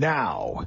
Now,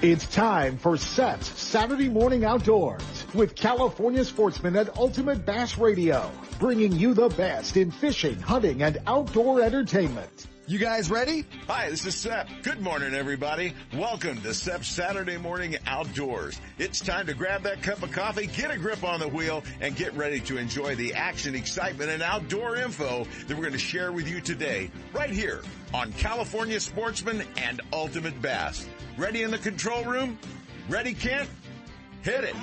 it's time for SEP's Saturday Morning Outdoors with California sportsman at Ultimate Bass Radio, bringing you the best in fishing, hunting, and outdoor entertainment. You guys ready? Hi, this is Sep. Good morning, everybody. Welcome to Sep's Saturday Morning Outdoors. It's time to grab that cup of coffee, get a grip on the wheel, and get ready to enjoy the action, excitement, and outdoor info that we're going to share with you today, right here on California Sportsman and Ultimate Bass. Ready in the control room? Ready, Kent? Hit it.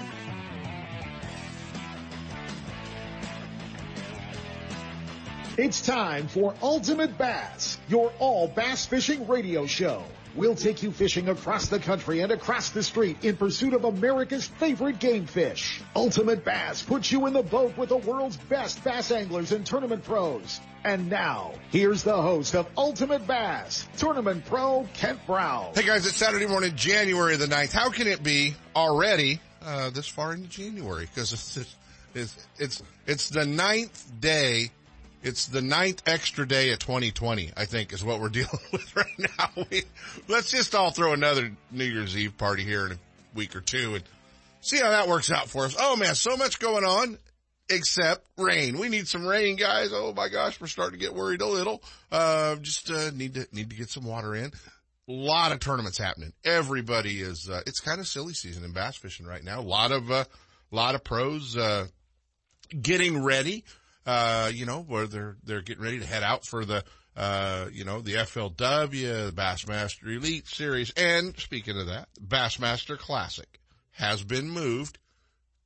It's time for Ultimate Bass, your all bass fishing radio show. We'll take you fishing across the country and across the street in pursuit of America's favorite game fish. Ultimate Bass puts you in the boat with the world's best bass anglers and tournament pros. And now, here's the host of Ultimate Bass, Tournament Pro Kent Brown. Hey guys, it's Saturday morning, January the 9th. How can it be already uh, this far into January? Because it's, it's, it's, it's the ninth day it's the ninth extra day of 2020, I think is what we're dealing with right now. We, let's just all throw another New Year's Eve party here in a week or two and see how that works out for us. Oh man, so much going on except rain. We need some rain, guys. Oh my gosh, we're starting to get worried a little. Uh, just, uh, need to, need to get some water in. A lot of tournaments happening. Everybody is, uh, it's kind of silly season in bass fishing right now. A lot of, uh, a lot of pros, uh, getting ready uh, you know, where they're, they're getting ready to head out for the, uh, you know, the FLW, the Bassmaster Elite Series. And speaking of that, Bassmaster Classic has been moved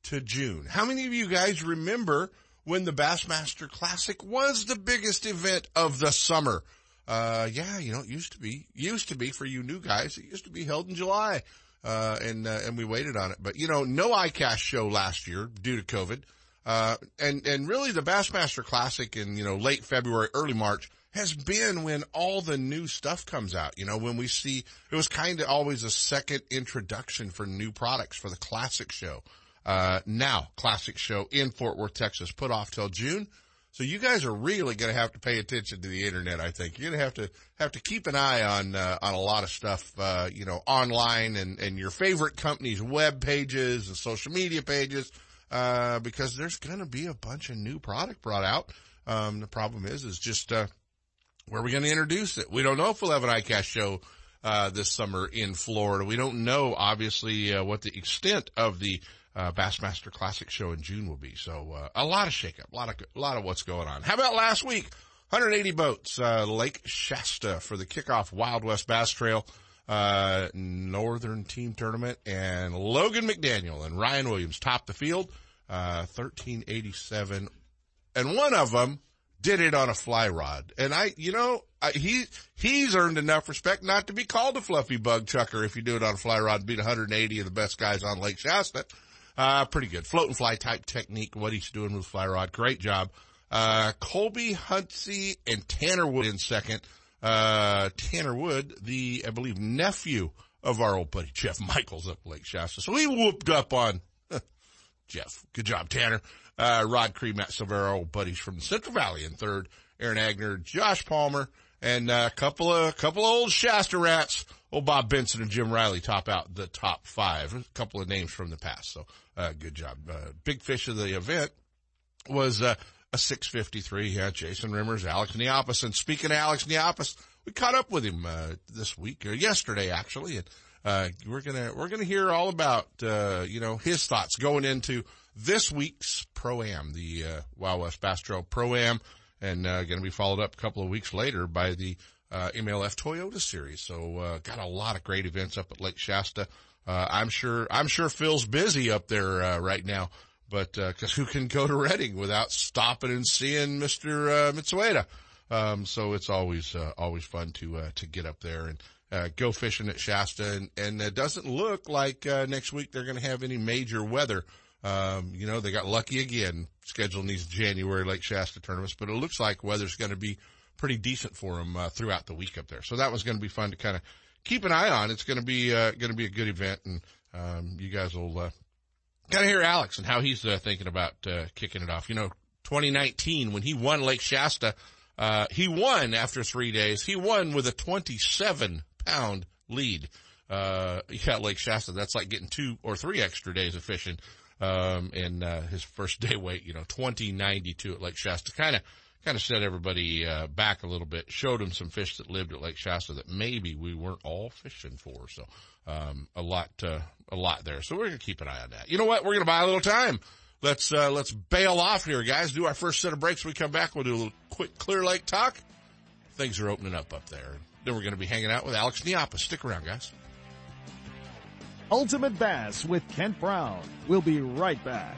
to June. How many of you guys remember when the Bassmaster Classic was the biggest event of the summer? Uh, yeah, you know, it used to be, used to be for you new guys, it used to be held in July. Uh, and, uh, and we waited on it. But, you know, no ICAST show last year due to COVID. Uh, and, and really the Bassmaster Classic in, you know, late February, early March has been when all the new stuff comes out. You know, when we see, it was kind of always a second introduction for new products for the classic show. Uh, now classic show in Fort Worth, Texas, put off till June. So you guys are really going to have to pay attention to the internet. I think you're going to have to have to keep an eye on uh, on a lot of stuff, uh, you know, online and and your favorite company's web pages and social media pages uh, because there's going to be a bunch of new product brought out. Um, the problem is, is just, uh, where are we going to introduce it? We don't know if we'll have an ICAST show, uh, this summer in Florida. We don't know, obviously, uh, what the extent of the, uh, Bassmaster Classic show in June will be. So, uh, a lot of shakeup, a lot of, a lot of what's going on. How about last week? 180 boats, uh, Lake Shasta for the kickoff Wild West Bass Trail uh, Northern Team Tournament, and Logan McDaniel and Ryan Williams topped the field, uh, 1387. And one of them did it on a fly rod. And I, you know, I, he, he's earned enough respect not to be called a fluffy bug chucker if you do it on a fly rod, beat 180 of the best guys on Lake Shasta. Uh, pretty good. Float and fly type technique, what he's doing with fly rod. Great job. Uh, Colby Huntsey and Tanner Wood in second uh, Tanner Wood, the, I believe, nephew of our old buddy Jeff Michaels up Lake Shasta. So he whooped up on Jeff. Good job, Tanner. Uh, Rod Cree, Matt Silvera, old buddies from the Central Valley in third. Aaron Agner, Josh Palmer, and uh, a couple of, a couple of old Shasta rats. Old Bob Benson and Jim Riley top out the top five. A couple of names from the past. So, uh, good job. Uh, big fish of the event was, uh, a 653. Yeah, Jason Rimmers, Alex Niapas. And speaking of Alex Niapas, we caught up with him, uh, this week or yesterday actually. And, uh, we're gonna, we're gonna hear all about, uh, you know, his thoughts going into this week's Pro-Am, the, uh, Wild West Bass Trail Pro-Am and, uh, gonna be followed up a couple of weeks later by the, uh, MLF Toyota series. So, uh, got a lot of great events up at Lake Shasta. Uh, I'm sure, I'm sure Phil's busy up there, uh, right now but because uh, who can go to Redding without stopping and seeing Mister uh, Mitsueda? Um, so it's always uh, always fun to uh, to get up there and uh, go fishing at Shasta, and, and it doesn't look like uh, next week they're going to have any major weather. Um, you know, they got lucky again scheduling these January Lake Shasta tournaments, but it looks like weather's going to be pretty decent for them uh, throughout the week up there. So that was going to be fun to kind of keep an eye on. It's going to be uh, going to be a good event, and um, you guys will uh, Got to hear Alex and how he's uh, thinking about uh, kicking it off. You know, 2019 when he won Lake Shasta, Uh, he won after three days. He won with a 27 pound lead. Uh, yeah, Lake Shasta, that's like getting two or three extra days of fishing. Um, and, uh, his first day weight, you know, 2092 at Lake Shasta kind of, kind of set everybody, uh, back a little bit, showed them some fish that lived at Lake Shasta that maybe we weren't all fishing for. So, um, a lot, uh, a lot there. So we're going to keep an eye on that. You know what? We're going to buy a little time. Let's, uh, let's bail off here, guys. Do our first set of breaks. When we come back. We'll do a little quick Clear Lake talk. Things are opening up up there. Then we're going to be hanging out with Alex Niapa. Stick around, guys. Ultimate Bass with Kent Brown. We'll be right back.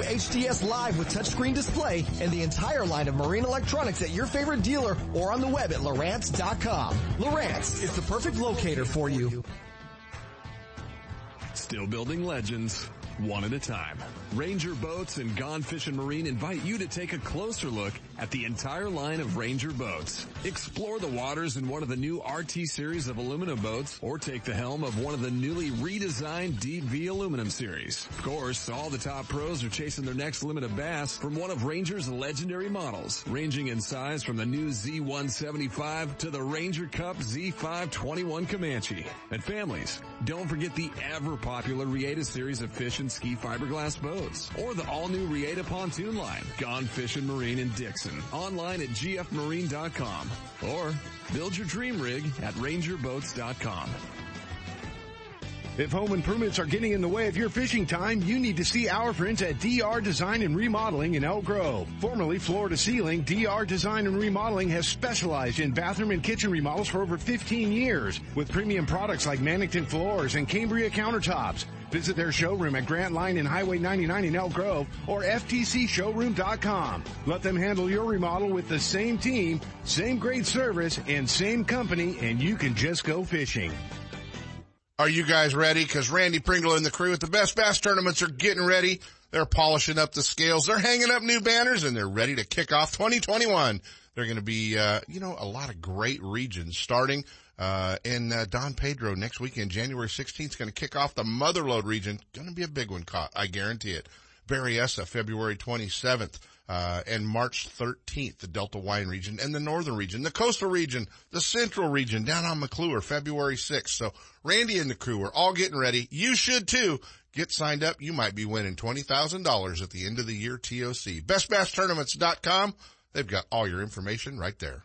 HDS Live with touchscreen display and the entire line of marine electronics at your favorite dealer or on the web at Lowrance.com. Lowrance is the perfect locator for you. Still building legends, one at a time. Ranger Boats and Gone Fishing Marine invite you to take a closer look at the entire line of Ranger boats. Explore the waters in one of the new RT series of aluminum boats or take the helm of one of the newly redesigned Deep V aluminum series. Of course, all the top pros are chasing their next limit of bass from one of Ranger's legendary models, ranging in size from the new Z175 to the Ranger Cup Z521 Comanche. And families, don't forget the ever popular Reata series of fish and ski fiberglass boats or the all new Reata pontoon line, Gone Fishing Marine in Dixon online at gfmarine.com or build your dream rig at rangerboats.com. If home improvements are getting in the way of your fishing time, you need to see our friends at DR Design and Remodeling in Elk Grove. Formerly Floor to Ceiling, DR Design and Remodeling has specialized in bathroom and kitchen remodels for over 15 years with premium products like Mannington floors and Cambria countertops. Visit their showroom at Grant Line and Highway 99 in Elk Grove or FTCshowroom.com. Let them handle your remodel with the same team, same great service, and same company, and you can just go fishing. Are you guys ready? Cause Randy Pringle and the crew at the Best Bass Tournaments are getting ready. They're polishing up the scales. They're hanging up new banners and they're ready to kick off 2021. They're going to be, uh, you know, a lot of great regions starting, uh, in, uh, Don Pedro next weekend, January 16th is going to kick off the Motherlode region. Going to be a big one, caught, I guarantee it. Berryessa, February 27th uh, and March 13th, the Delta Wine region and the Northern region, the Coastal region, the Central region down on McClure, February 6th. So Randy and the crew are all getting ready. You should too. Get signed up. You might be winning $20,000 at the end of the year TOC. BestBassTournaments.com. They've got all your information right there.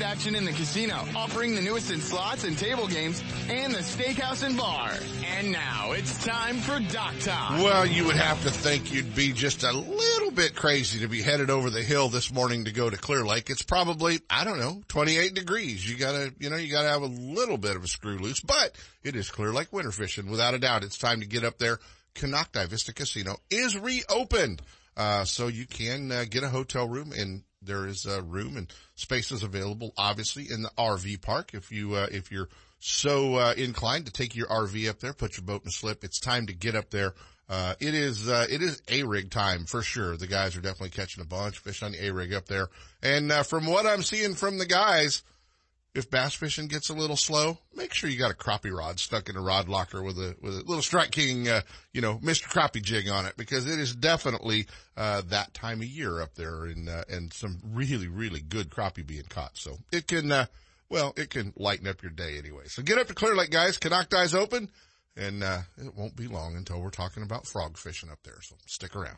night action in the casino, offering the newest in slots and table games, and the steakhouse and bar. And now it's time for Dock Talk. Well, you would have to think you'd be just a little bit crazy to be headed over the hill this morning to go to Clear Lake. It's probably, I don't know, 28 degrees. You gotta, you know, you gotta have a little bit of a screw loose, but it is Clear Lake winter fishing. Without a doubt, it's time to get up there. Konocti Vista Casino is reopened. Uh, so you can uh, get a hotel room and there is uh, room and spaces available, obviously, in the RV park. If you, uh, if you're so, uh, inclined to take your RV up there, put your boat in a slip, it's time to get up there. Uh, it is, uh, it is A-rig time for sure. The guys are definitely catching a bunch fish on the A-rig up there. And, uh, from what I'm seeing from the guys, if bass fishing gets a little slow, make sure you got a crappie rod stuck in a rod locker with a with a little Strike King, uh, you know, Mr. Crappie jig on it because it is definitely uh, that time of year up there, and uh, and some really really good crappie being caught. So it can, uh, well, it can lighten up your day anyway. So get up to Clear Lake, guys. Konocti's open, and uh, it won't be long until we're talking about frog fishing up there. So stick around.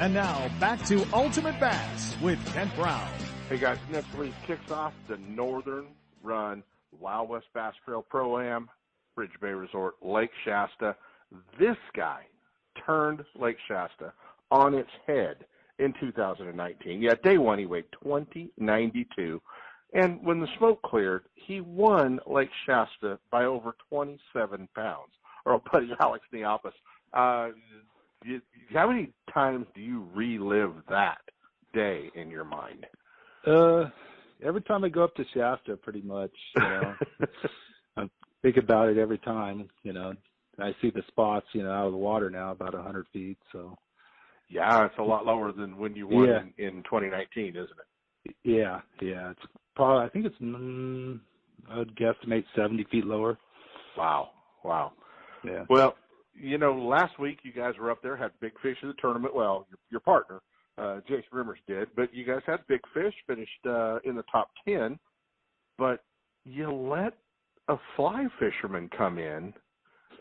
And now back to Ultimate Bass with Kent Brown. Hey guys, next week kicks off the Northern Run Wild West Bass Trail Pro Am, Bridge Bay Resort, Lake Shasta. This guy turned Lake Shasta on its head in 2019. Yeah, day one he weighed 2092. And when the smoke cleared, he won Lake Shasta by over 27 pounds. Or buddy Alex Niapas. Uh, you, how many times do you relive that day in your mind? Uh, every time I go up to Shasta, pretty much. You know, I think about it every time. You know, I see the spots. You know, out of the water now, about a hundred feet. So. Yeah, it's a lot lower than when you won Yeah. in, in 2019, isn't it? Yeah, yeah. It's probably. I think it's. Mm, I would guesstimate seventy feet lower. Wow, wow. Yeah. Well, you know, last week you guys were up there, had big fish in the tournament. Well, your, your partner, uh, Jason Rimmers did, but you guys had big fish, finished uh, in the top ten. But you let a fly fisherman come in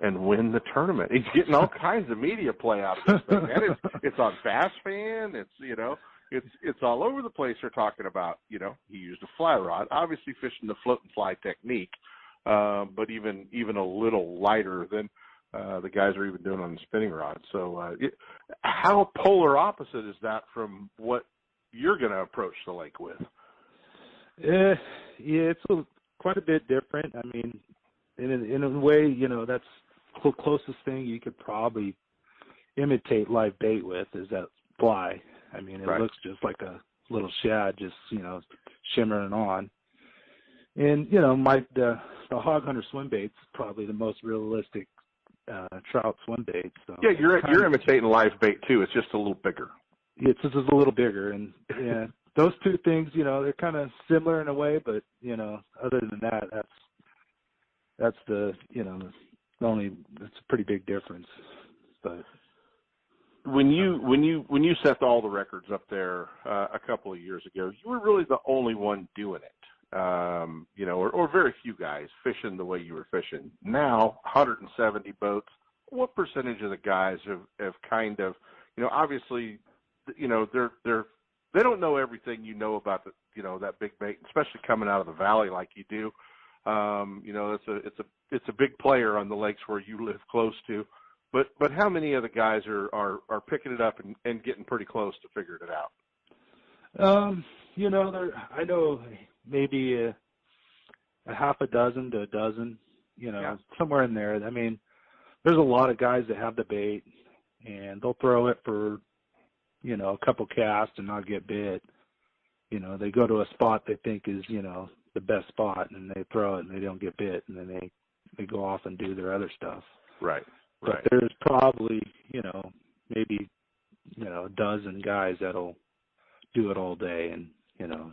and win the tournament. He's getting all kinds of media play out of this thing. And it's it's on Bass Fan. It's you know, it's it's all over the place. They're talking about you know he used a fly rod, obviously fishing the float and fly technique, um, but even even a little lighter than uh, the guys are even doing on the spinning rod. So, uh, it, how polar opposite is that from what you're going to approach the lake with? Uh, yeah, it's a, quite a bit different. I mean, in a, in a way, you know, that's the closest thing you could probably imitate live bait with is that fly. I mean, it Right. looks just like a little shad, just you know, shimmering on. And you know, my the the hog hunter swim bait's probably the most realistic uh trout swim bait. So Yeah, you're you're imitating live bait too. It's just a little bigger. it's just a little bigger and yeah those two things you know they're kind of similar in a way but you know other than that that's that's the you know the only it's a pretty big difference but When you when you when you set all the records up there uh, a couple of years ago, you were really the only one doing it. Um, you know, or, or very few guys fishing the way you were fishing. Now, 170 boats. What percentage of the guys have have kind of, you know, obviously, you know, they're they're they don't know everything you know about the you know that big bait, especially coming out of the valley like you do. Um, you know, it's a it's a it's a big player on the lakes where you live close to. But but how many of the guys are are are picking it up and, and getting pretty close to figuring it out? um you know there i know maybe a, a half a dozen to a dozen you know Yeah. somewhere in there i mean there's a lot of guys that have the bait and they'll throw it for you know a couple casts and not get bit you know they go to a spot they think is you know the best spot and they throw it and they don't get bit and then they they go off and do their other stuff. Right. But Right. there's probably, you know, maybe, you know, a dozen guys that'll do it all day and, you know,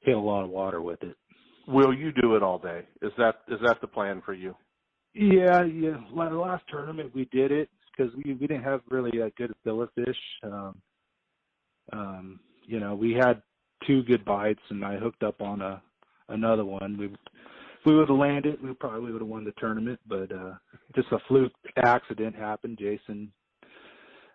hit a lot of water with it. Will you do it all day? Is that is that the plan for you? Yeah, yeah. Last tournament we did it because we we didn't have really a good fill of fish. Um, um, you know, we had two good bites, and I hooked up on a another one. We if we would have landed, we probably would have won the tournament, but uh just a fluke accident happened. Jason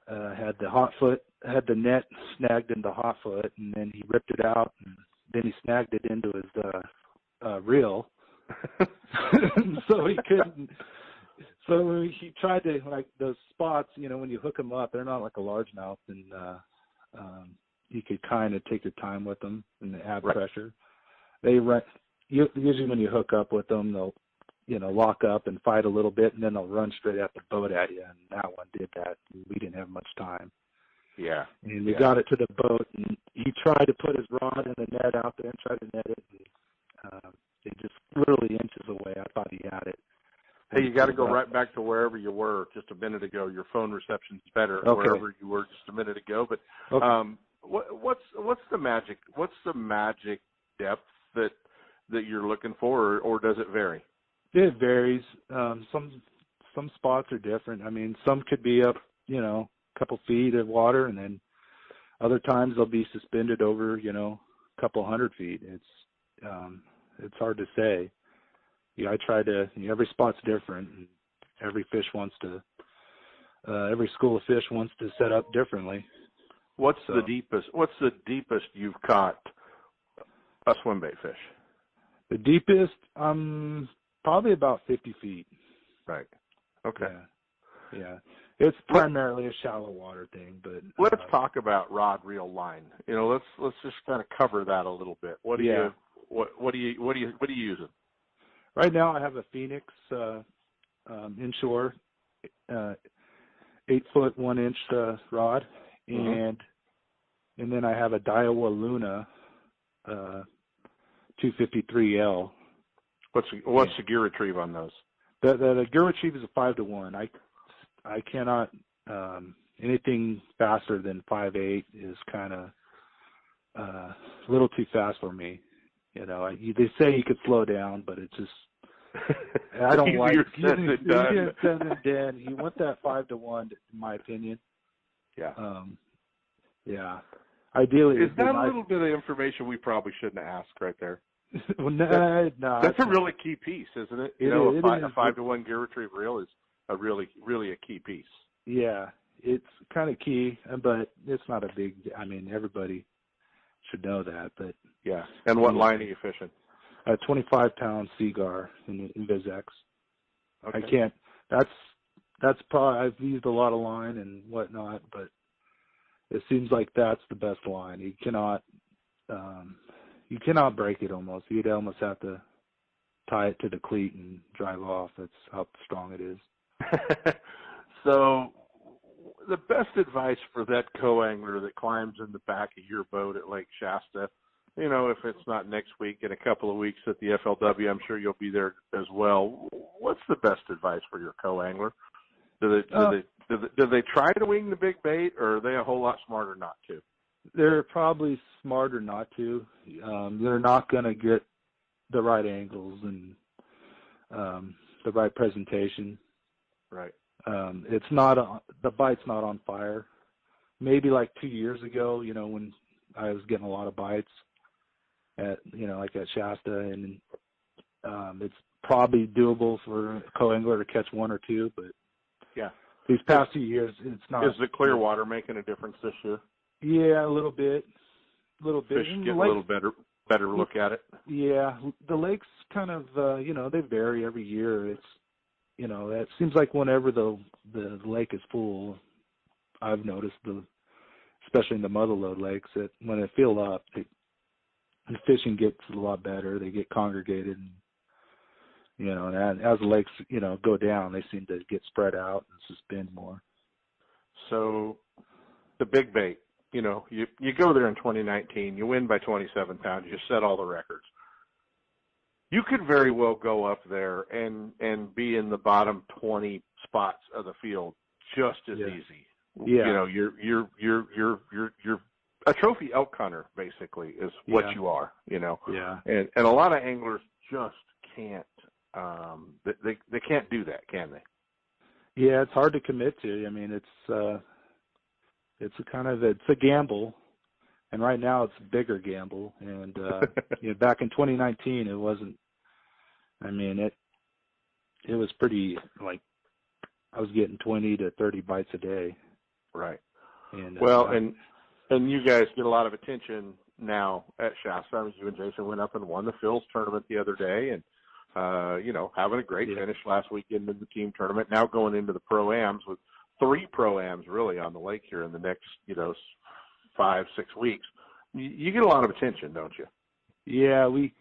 uh had the hot foot had the net snagged in the hot foot and then he ripped it out and then he snagged it into his uh uh reel. So he couldn't so he tried to like those spots you know when you hook them up they're not like a largemouth and uh um you could kind of take your time with them and add Right. pressure. They run you, usually when you hook up with them they'll you know lock up and fight a little bit and then they'll run straight at the boat at you and that one did that. We didn't have much time Yeah. and we Yeah. got it to the boat and he tried to put his rod in the net out there and tried to net it and uh, it just literally inches away i thought he had it Hey, you got to go right back to wherever you were just a minute ago. Your phone reception's better Okay. wherever you were just a minute ago. But Okay. um, what, what's what's the magic? What's the magic depth that that you're looking for, or, or does it vary? It varies. Um, some some spots are different. I mean, some could be up, you know, couple feet of water, and then other times they'll be suspended over, you know, a couple hundred feet. It's um, it's hard to say. Yeah, I try to. You know, every spot's different, and every fish wants to. Uh, every school of fish wants to set up differently. What's So- the deepest? What's the deepest you've caught a swim bait fish? The deepest, um, probably about 50 feet. Right. Okay. Yeah. Yeah. It's primarily a shallow water thing, but Let's uh, talk about rod, reel, line. You know, let's let's just kind of cover that a little bit. What do Yeah. you what what do you what do you what are you using? Right now, I have a Phenix uh, um, inshore, uh, eight foot one inch uh, rod, Mhm. and and then I have a Daiwa Luna, uh, 253L. What's what's Yeah. the gear retrieve on those? The, the the gear retrieve is a five to one. I I cannot um, anything faster than five eight is kind of uh, a little too fast for me. You know, I, they say you could slow down, but it's just I don't like said than done. said than done. You want that five to one, in my opinion. Yeah. Um, yeah. Ideally, Is that a little bit of information we probably shouldn't ask right there? well, no, no, That's a really key piece, isn't it? You It know, is- a, five, a five to one gear retrieve reel is a really really a key piece. Yeah, it's kind of key, but it's not a big. I mean, everybody should know that. But Yeah. And what Yeah. line are you fishing? a 25 pound Seaguar in InvizX. Okay. I can't. That's that's probably I've used a lot of line and whatnot, but it seems like that's the best line. You cannot, um, you cannot break it almost. You'd almost have to tie it to the cleat and drive off. That's how strong it is. so the best advice for that co-angler that climbs in the back of your boat at Lake Shasta, you know, if it's not next week, in a couple of weeks at the FLW, I'm sure you'll be there as well. What's the best advice for your co-angler? Do they do Uh, they do they, do they try to wing the big bait, or are they a whole lot smarter not to? They're probably smarter not to. Um, they're not going to get the right angles and um, the right presentation. Right. um it's not on the bite's not on fire maybe like two years ago you know when i was getting a lot of bites at you know like at shasta and um it's probably doable for a co-angler to catch one or two but Yeah. these past few years it's not Is the clear water making a difference this year? yeah a little bit a little bit Fish And get the a little better better look at it. yeah the lakes kind of uh you know they vary every year it's you know it seems like whenever the the lake is full i've noticed the especially in the mother lode lakes that when they fill up it, the fishing gets a lot better they get congregated and you know and as the lakes you know go down they seem to get spread out and suspend more So the big bait, you know, you you go there in 2019, you win by 27 pounds, you set all the records. You could very well go up there and and be in the bottom 20 spots of the field just as Yeah. easy. Yeah. You know, you're you're you're you're you're you're a trophy elk hunter basically is what Yeah. you are, you know. Yeah. And and a lot of anglers just can't um they they, they can't do that, can they? Yeah, it's hard to commit to. I mean, it's uh it's a kind of it's a gamble. And right now it's a bigger gamble and uh you know back in 2019 it wasn't I mean, it it was pretty like I was getting 20 to 30 bites a day. Right. And uh, Well, and and you guys get a lot of attention now at Shasta. I mean, you and Jason went up and won the Phil's tournament the other day, and uh, you know, having a great Yeah. finish last weekend in the team tournament. Now going into the pro ams with three pro ams really on the lake here in the next, you know, five six weeks. You, get a lot of attention, don't you? Yeah, we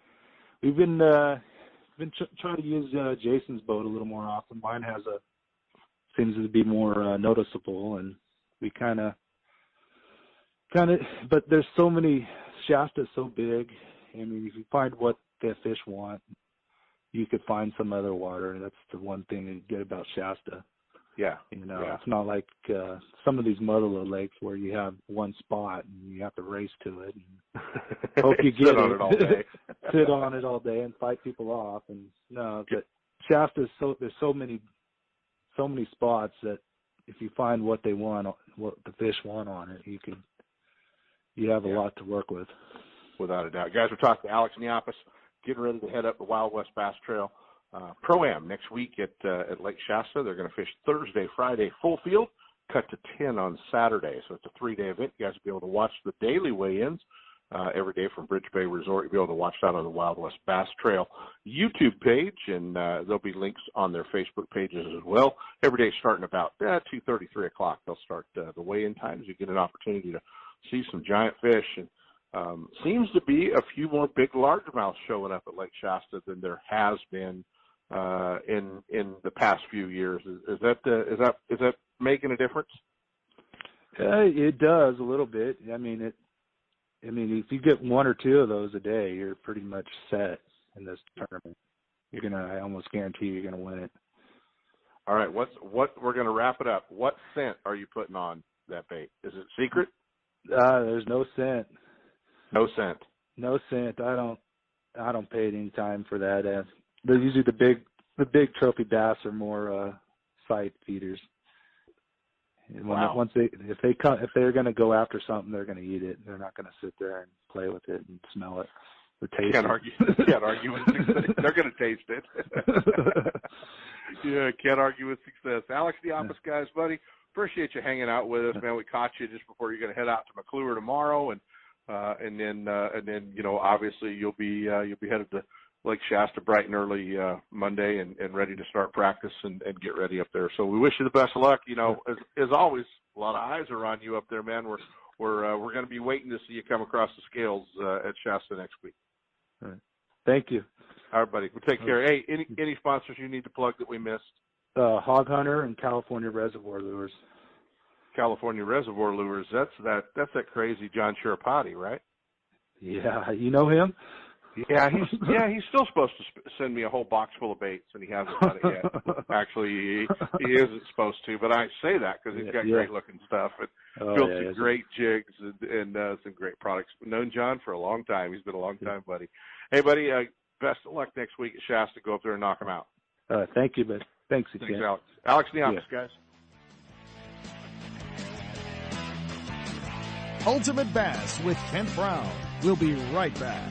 we've been uh been ch- trying to use uh Jason's boat a little more often. Mine has a seems to be more uh, noticeable, and we kind of kind of. But there's so many Shasta's so big. I mean, if you find what the fish want, you could find some other water. That's the one thing you get about Shasta. Yeah. You know, Yeah. it's not like uh some of these motherlode lakes where you have one spot and you have to race to it. And hope you get Sit get on it. it all day. sit on it all day and fight people off and no but Shasta's so there's so many so many spots that if you find what they want what the fish want on it you can you have a Yeah. lot to work with without a doubt. Guys, we're talking to Alex Niapas, getting ready to head up the Wild West Bass Trail uh, Pro Am next week at uh, at Lake Shasta. They're going to fish Thursday, Friday, full field, cut to ten on Saturday. So it's a three day event. You guys will be able to watch the daily weigh-ins. Uh, every day from Bridge Bay Resort, you'll be able to watch that on the Wild West Bass Trail YouTube page, and uh, there'll be links on their Facebook pages as well. Every day starting about uh, two thirty, three o'clock, they'll start uh, the weigh-in times. You get an opportunity to see some giant fish, and um, seems to be a few more big largemouth showing up at Lake Shasta than there has been in in the past few years. Is, is that uh, is that is that making a difference? uh, it does a little bit i mean it i mean if you get one or two of those a day you're pretty much set in this tournament you're gonna i almost guarantee you're gonna win it All right, what's what we're going to wrap it up. What scent are you putting on that bait? Is it secret? uh there's no scent No scent. No scent. I don't. I don't pay any time for that. They're usually the big, the big trophy bass are more uh side feeders. And when Wow. once they, if they come, if they're going to go after something, they're going to eat it. They're not going to sit there and play with it and smell it or taste Can't it. argue. Can't argue with success. They're going to taste it. yeah, can't argue with success. Alex Niapas, guys, buddy, appreciate you hanging out with us, man. We caught you just before you're going to head out to McClure tomorrow, and uh, and then uh, and then you know obviously you'll be uh, you'll be headed to Lake Shasta bright and early uh, Monday, and, and ready to start practice and, and get ready up there. So we wish you the best of luck. You know, as as always, a lot of eyes are on you up there, man. We're we're uh, we're going to be waiting to see you come across the scales uh, at Shasta next week. Thank you. All right, buddy. We'll take care. Hey, any any sponsors you need to plug that we missed? Uh, Hog Hunter and California Reservoir Lures. California Reservoir Lures. That's that. That's that crazy John Chirapati, right? Yeah, you know him. Yeah, he's yeah he's still supposed to sp- send me a whole box full of baits, and he hasn't done it yet. Actually, he, he isn't supposed to, but I say that because he's got Yeah. great looking stuff and Oh, built yeah, some yes. great jigs and, and uh, some great products. Known John for a long time. He's been a long time buddy. Hey, buddy. Uh, best of luck next week at Shasta. Go up there and knock him out. Uh, thank you, but thanks again. Thanks, Alex. Alex Niapas, guys. Ultimate Bass with Kent Brown. We'll be right back.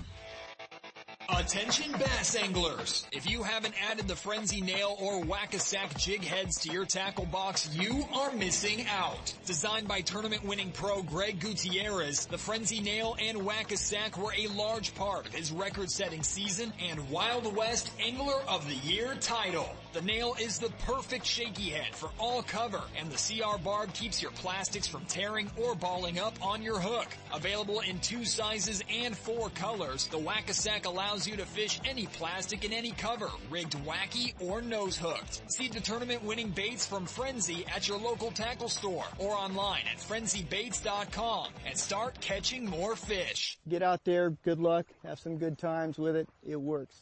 Attention bass anglers! If you haven't added the Frenzy Nail or Whack-A-Sack jig heads to your tackle box, you are missing out. Designed by tournament winning pro Greg Gutierrez, the Frenzy Nail and Whack-A-Sack were a large part of his record setting season and Wild West Angler of the Year title. The nail is the perfect shaky head for all cover, and the CR barb keeps your plastics from tearing or balling up on your hook. Available in two sizes and four colors, the Whack-A-Sack allows you to fish any plastic in any cover, rigged wacky or nose hooked. See the tournament winning baits from Frenzy at your local tackle store or online at frenzybaits.com and start catching more fish. Get out there, good luck, have some good times with it. It works.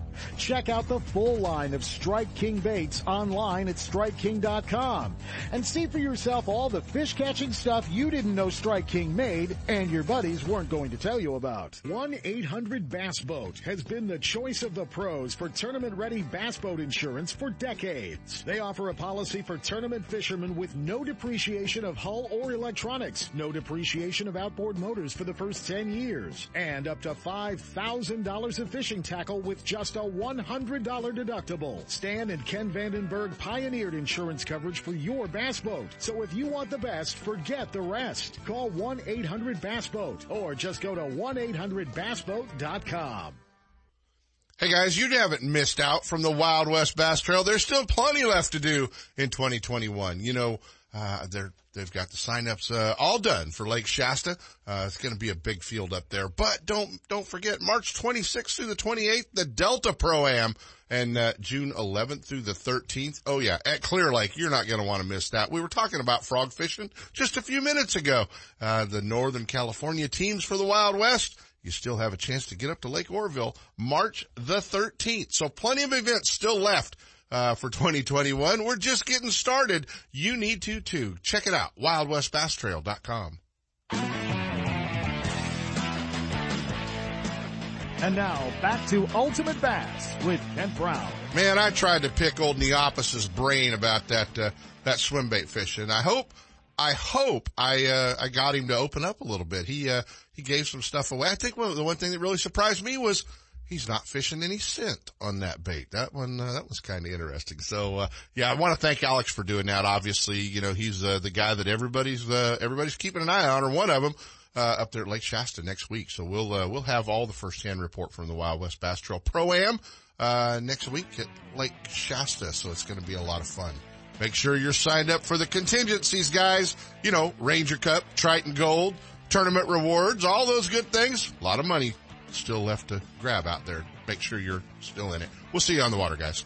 Check out the full line of Strike King baits online at StrikeKing.com and see for yourself all the fish catching stuff you didn't know Strike King made and your buddies weren't going to tell you about. 1-800-BASS-BOAT has been the choice of the pros for tournament ready bass boat insurance for decades. They offer a policy for tournament fishermen with no depreciation of hull or electronics, no depreciation of outboard motors for the first 10 years, and up to $5,000 of fishing tackle with just a $100 deductible. Stan and Ken Vandenberg pioneered insurance coverage for your bass boat. So if you want the best, forget the rest. Call 1-800-BASS-BOAT or just go to 1-800-BASSBOAT.com. Hey guys, you haven't missed out from the Wild West Bass Trail. There's still plenty left to do in 2021. You know, uh, they're, they've got the signups, uh, all done for Lake Shasta. Uh, it's going to be a big field up there, but don't, don't forget March 26th through the 28th, the Delta Pro-Am and, uh, June 11th through the 13th. Oh yeah, at Clear Lake, you're not going to want to miss that. We were talking about frog fishing just a few minutes ago. Uh, the Northern California teams for the Wild West you still have a chance to get up to Lake Oroville March the 13th. So plenty of events still left. Uh, for 2021. We're just getting started. You need to too. Check it out. WildWestBassTrail.com. And now back to Ultimate Bass with Kent Brown. Man, I tried to pick old Niapas's brain about that, uh, that swim bait fishing. I hope, I hope I, uh, I got him to open up a little bit. He, uh, he gave some stuff away. I think one, the one thing that really surprised me was he's not fishing any scent on that bait. That one, uh, that was kind of interesting. So, uh, yeah, I want to thank Alex for doing that. Obviously, you know, he's, uh, the guy that everybody's, uh, everybody's keeping an eye on or one of them. Uh, up there at Lake Shasta next week. So we'll, uh, we'll have all the first-hand report from the Wild West Bass Trail Pro-Am, uh, next week at Lake Shasta. So it's going to be a lot of fun. Make sure you're signed up for the contingencies, guys. You know, Ranger Cup, Triton Gold, tournament rewards, all those good things. A lot of money still left to grab out there. Make sure you're still in it. We'll see you on the water, guys.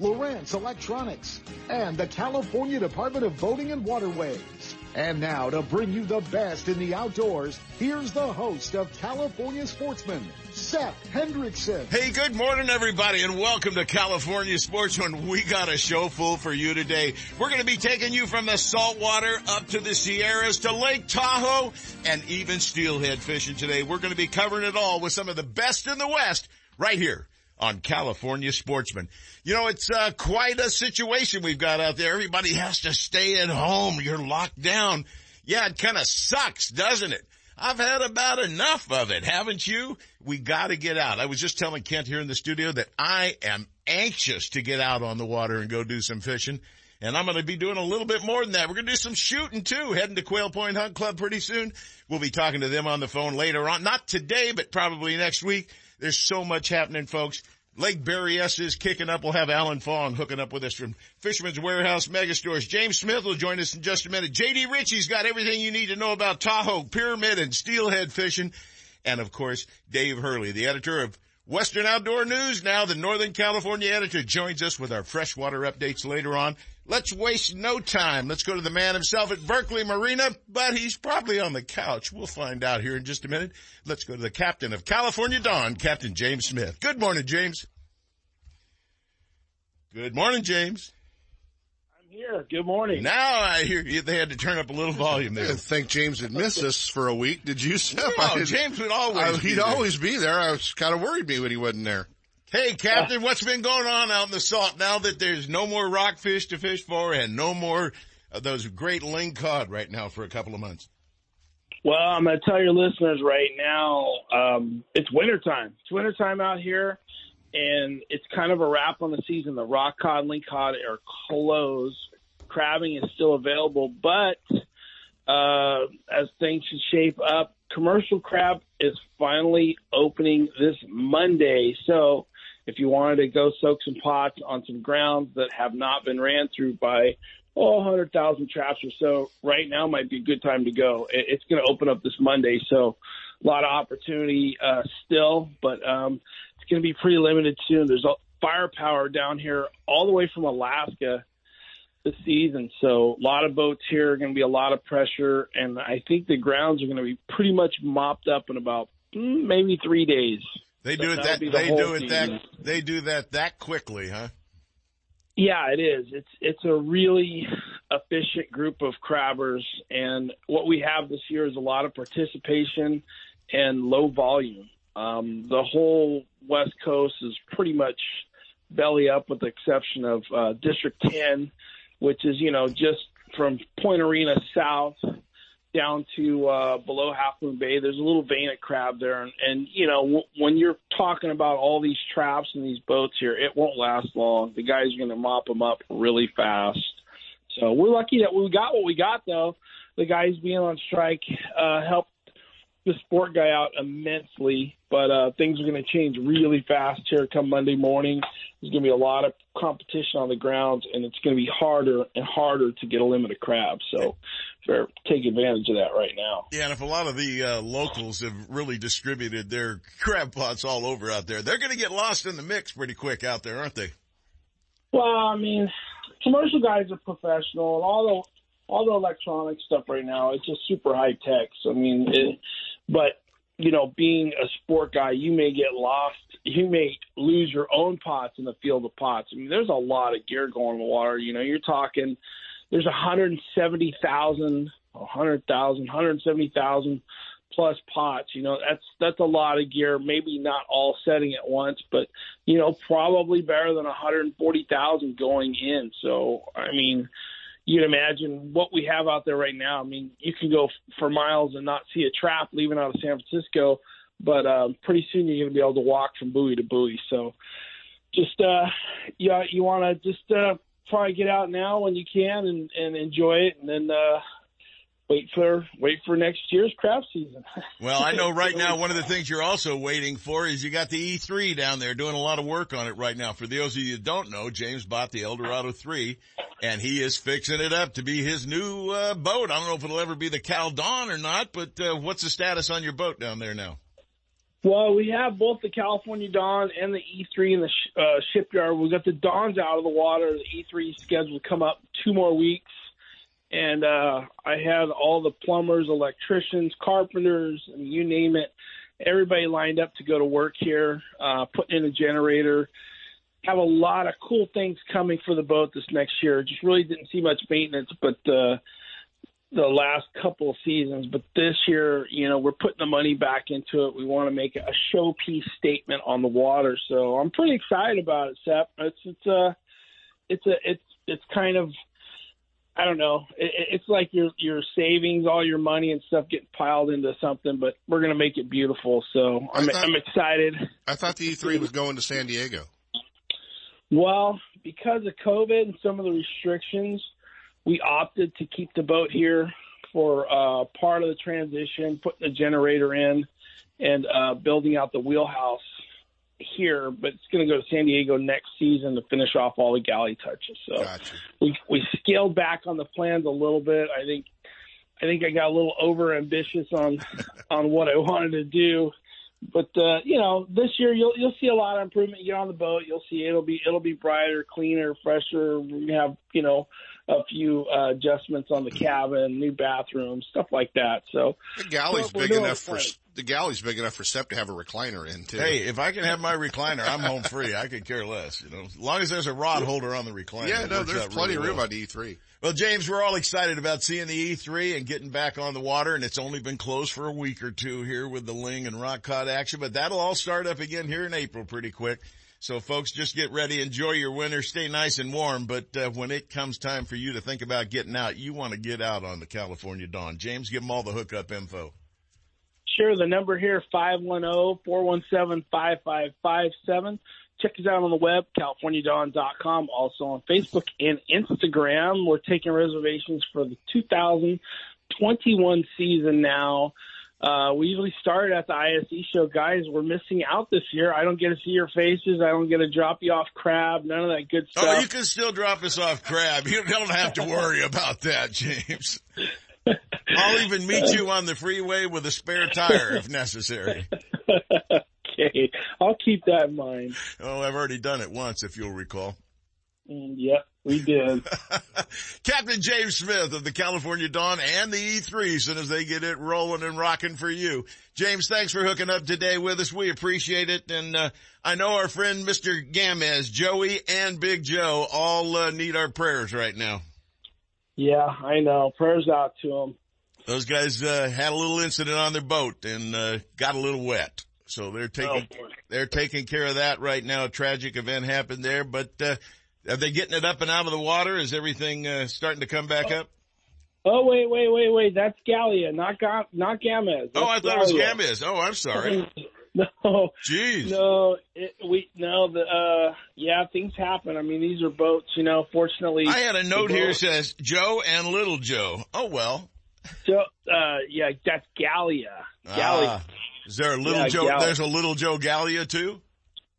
Lowrance Electronics, and the California Department of Boating and Waterways. And now to bring you the best in the outdoors, here's the host of California Sportsman, Seth Hendrickson. Hey, good morning everybody and welcome to California Sportsman. We got a show full for you today. We're going to be taking you from the saltwater up to the Sierras to Lake Tahoe and even steelhead fishing today. We're going to be covering it all with some of the best in the West right here on California Sportsman. You know, it's uh, quite a situation we've got out there. Everybody has to stay at home. You're locked down. Yeah, it kind of sucks, doesn't it? I've had about enough of it, haven't you? We gotta get out. I was just telling Kent here in the studio that I am anxious to get out on the water and go do some fishing. And I'm going to be doing a little bit more than that. We're going to do some shooting too, heading to Quail Point Hunt Club pretty soon. We'll be talking to them on the phone later on. Not today, but probably next week. There's so much happening, folks. Lake Berryessa is kicking up. We'll have Alan Fong hooking up with us from Fisherman's Warehouse Megastores. James Smith will join us in just a minute. JD Richey's got everything you need to know about Tahoe, Pyramid, and Steelhead fishing. And of course, Dave Hurley, the editor of Western Outdoor News, now the Northern California editor, joins us with our freshwater updates later on. Let's waste no time. Let's go to the man himself at Berkeley Marina, but he's probably on the couch. We'll find out here in just a minute. Let's go to the captain of California Dawn, Captain James Smith. Good morning, James. Good morning, James. I'm here. Good morning. Now I hear you. They had to turn up a little volume there. I didn't think James had missed us for a week. Did you? No, James would always. I, he'd there. always be there. I was kind of worried me when he wasn't there. Hey, Captain, what's been going on out in the salt now that there's no more rockfish to fish for and no more of those great ling cod right now for a couple of months? Well, I'm going to tell your listeners right now, um, it's wintertime. It's wintertime out here, and it's kind of a wrap on the season. The rock cod, ling cod are closed. Crabbing is still available, but uh, as things should shape up, commercial crab is finally opening this Monday. So if you wanted to go soak some pots on some grounds that have not been ran through by oh, 100,000 traps or so, right now might be a good time to go. It's going to open up this Monday, so a lot of opportunity uh, still, but um, it's going to be pretty limited soon. There's firepower down here all the way from Alaska this season, so a lot of boats here are going to be a lot of pressure, and I think the grounds are going to be pretty much mopped up in about mm, maybe three days. They do it that the they do it season. that they do that that quickly, huh? Yeah, it is. It's it's a really efficient group of crabbers, and what we have this year is a lot of participation and low volume. Um, the whole West Coast is pretty much belly up, with the exception of uh, District 10, which is you know just from Point Arena south down to uh, below Half Moon Bay. There's a little vein of crab there, and, and you know w- when you're talking about all these traps and these boats here, it won't last long. The guys are going to mop them up really fast. So we're lucky that we got what we got, though. The guys being on strike uh, helped the sport guy out immensely, but uh, things are going to change really fast here come Monday morning. There's going to be a lot of competition on the grounds, and it's going to be harder and harder to get a limit of crabs. So, fair, take advantage of that right now. Yeah, and if a lot of the uh, locals have really distributed their crab pots all over out there, they're going to get lost in the mix pretty quick out there, aren't they? Well, I mean, commercial guys are professional, and all the all the electronic stuff right now, it's just super high tech. So, I mean, it, but you know, being a sport guy, you may get lost. You may lose your own pots in the field of pots. I mean, there's a lot of gear going in the water. You know, you're talking there's 170,000, 100,000, 170,000 plus pots. You know, that's that's a lot of gear. Maybe not all setting at once, but you know, probably better than 140,000 going in. So, I mean, you'd imagine what we have out there right now. I mean, you can go for miles and not see a trap leaving out of San Francisco, but um, pretty soon you're going to be able to walk from buoy to buoy. So, just uh, yeah, you want to just uh, to get out now when you can and, and enjoy it, and then uh, wait for wait for next year's craft season. Well, I know right now one of the things you're also waiting for is you got the E3 down there doing a lot of work on it right now. For those of you that don't know, James bought the Eldorado 3 and he is fixing it up to be his new uh, boat. I don't know if it'll ever be the Cal Dawn or not, but uh, what's the status on your boat down there now? Well, we have both the California Dawn and the E3 in the sh- uh, shipyard. We've got the Dawns out of the water. The E3 is scheduled to come up two more weeks, and uh, I had all the plumbers, electricians, carpenters, and you name it, everybody lined up to go to work here, uh, putting in a generator. Have a lot of cool things coming for the boat this next year. Just really didn't see much maintenance, but uh, the last couple of seasons, but this year, you know, we're putting the money back into it. We want to make a showpiece statement on the water, so I'm pretty excited about it, Seth. It's it's a it's a it's it's kind of I don't know. It, it's like your your savings, all your money and stuff getting piled into something, but we're gonna make it beautiful. So I'm thought- I'm excited. I thought the E3 was going to San Diego. Well, because of COVID and some of the restrictions, we opted to keep the boat here for uh, part of the transition, putting the generator in and uh, building out the wheelhouse here. But it's going to go to San Diego next season to finish off all the galley touches. So we we scaled back on the plans a little bit. I think I think I got a little over ambitious on on what I wanted to do. But uh, you know, this year you'll you'll see a lot of improvement. You get on the boat, you'll see it'll be it'll be brighter, cleaner, fresher. We have you know a few uh, adjustments on the cabin, new bathrooms, stuff like that. So The galley's big enough for plenty. the galley's big enough for Seth to have a recliner in too. Hey, if I can have my recliner, I'm home free. I could care less, you know, as long as there's a rod holder on the recliner. yeah, no, there's plenty really of room well. on the E3. Well, James, we're all excited about seeing the E3 and getting back on the water, and it's only been closed for a week or two here with the Ling and Rock Cod action, but that'll all start up again here in April pretty quick. So folks, just get ready, enjoy your winter, stay nice and warm, but uh, when it comes time for you to think about getting out, you want to get out on the California Dawn. James, give them all the hookup info. Sure. The number here, oh, 510-417-5557. Check us out on the web, californiadawn.com. Also on Facebook and Instagram. We're taking reservations for the 2021 season now. Uh, we usually start at the ISE show. Guys, we're missing out this year. I don't get to see your faces. I don't get to drop you off crab. None of that good stuff. Oh, you can still drop us off crab. You don't have to worry about that, James. I'll even meet you on the freeway with a spare tire if necessary. okay. I'll keep that in mind. Oh, I've already done it once, if you'll recall. Mm, yep, we did. Captain James Smith of the California Dawn and the E3 as soon as they get it rolling and rocking for you. James, thanks for hooking up today with us. We appreciate it. And, uh, I know our friend Mr. Gamez, Joey and Big Joe all uh, need our prayers right now. Yeah, I know. Prayers out to them. Those guys, uh, had a little incident on their boat and, uh, got a little wet. So they're taking, Oh, they're taking care of that right now. A tragic event happened there, but, uh, are they getting it up and out of the water? Is everything, uh, starting to come back up? Oh wait, wait, wait, wait. That's Gallia, not Ga- not Gamez. Oh, I That's thought it was Gallia. Gamez. Oh, I'm sorry. No, Jeez. no, it, we no. The uh, yeah, things happen. I mean, these are boats. You know, fortunately, I had a note here that says Joe and Little Joe. Oh well. So, uh, yeah, that's Gallia. Gallia. Ah, is there a little Yeah, Joe? Gal- There's a little Joe Gallia too.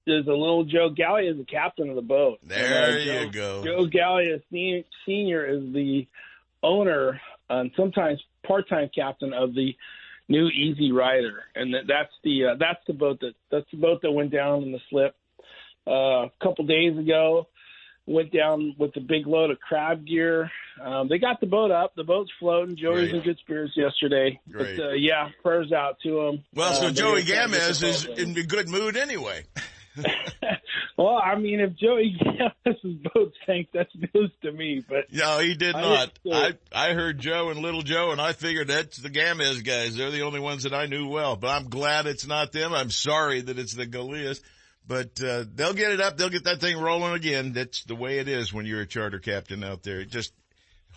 There's a little Joe Gallia is the captain of the boat. There And, uh, you Joe- go. Joe Gallia Se- Senior is the owner and sometimes part-time captain of the new Easy Rider, and that, that's the uh, that's the boat that that's the boat that went down in the slip uh, a couple days ago. went down with a big load of crab gear. Um, they got the boat up. The boat's floating. Joey's Great. in good spirits yesterday. Great. But uh, yeah, prayers out to him. Well, so Uh, Joey they were trying to get Gamez is in a good mood anyway. Well, I mean, if Joey Gamez's boat sank, that's news to me. But No, he did I not. understood. I I heard Joe and Little Joe, and I figured that's the Gamez guys. They're the only ones that I knew well. But I'm glad it's not them. I'm sorry that it's the Goliaths. But uh, they'll get it up. They'll get that thing rolling again. That's the way it is when you're a charter captain out there. Just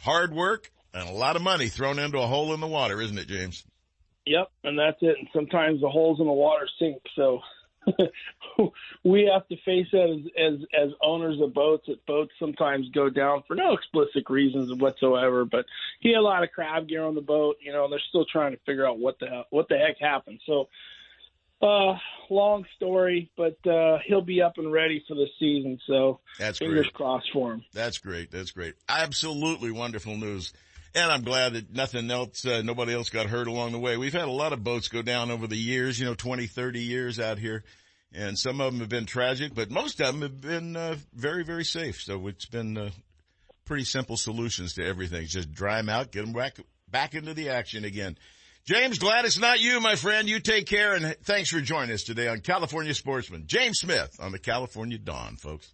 hard work and a lot of money thrown into a hole in the water, isn't it, James? Yep, and that's it. And sometimes the holes in the water sink, so we have to face that as, as as owners of boats. That boats sometimes go down for no explicit reasons whatsoever. But he had a lot of crab gear on the boat. You know, and they're still trying to figure out what the hell, what the heck happened. So, uh, long story, but uh, he'll be up and ready for the season. So That's fingers great. crossed for him. That's great. That's great. Absolutely wonderful news. And I'm glad that nothing else, uh, nobody else got hurt along the way. We've had a lot of boats go down over the years, you know, 20, 30 years out here. And some of them have been tragic, but most of them have been, uh, very, very safe. So it's been, uh, pretty simple solutions to everything. Just dry them out, get them back, back into the action again. James, glad it's not you, my friend. You take care and thanks for joining us today on California Sportsman. James Smith on the California Dawn, folks.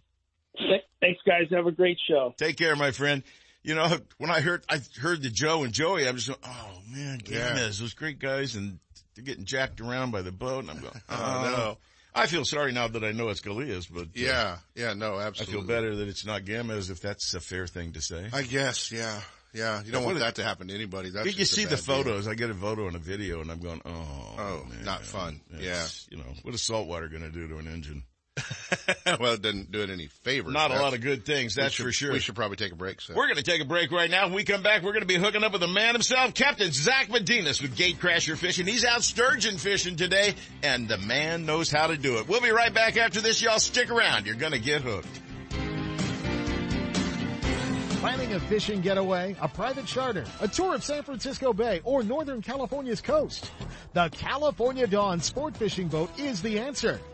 Thanks, guys. Have a great show. Take care, my friend. You know, when I heard, I heard the Joe and Joey, I'm just going, oh man, Yeah. Gamez, those great guys and they're getting jacked around by the boat. And I'm going, oh, Oh, no. I feel sorry now that I know it's Goliaths, but uh, Yeah, yeah, no, absolutely. I feel better that it's not Gamez if that's a fair thing to say. I guess, yeah, yeah. You don't want that to happen to anybody. That's you see the bad deal. photos. I get a photo and a video and I'm going, oh, Oh, man, not fun. It's- You know, what is saltwater going to do to an engine? well, it doesn't do it any favors. Not a lot of good things, that's should- for sure. We should probably take a break. So. We're going to take a break right now. When we come back, we're going to be hooking up with the man himself, Captain Zach Medinas with Gatecrasher Fishing. He's out sturgeon fishing today, and the man knows how to do it. We'll be right back after this. Y'all stick around. You're going to get hooked. Planning a fishing getaway, a private charter, a tour of San Francisco Bay, or Northern California's coast? The California Dawn Sport Fishing Boat is the answer.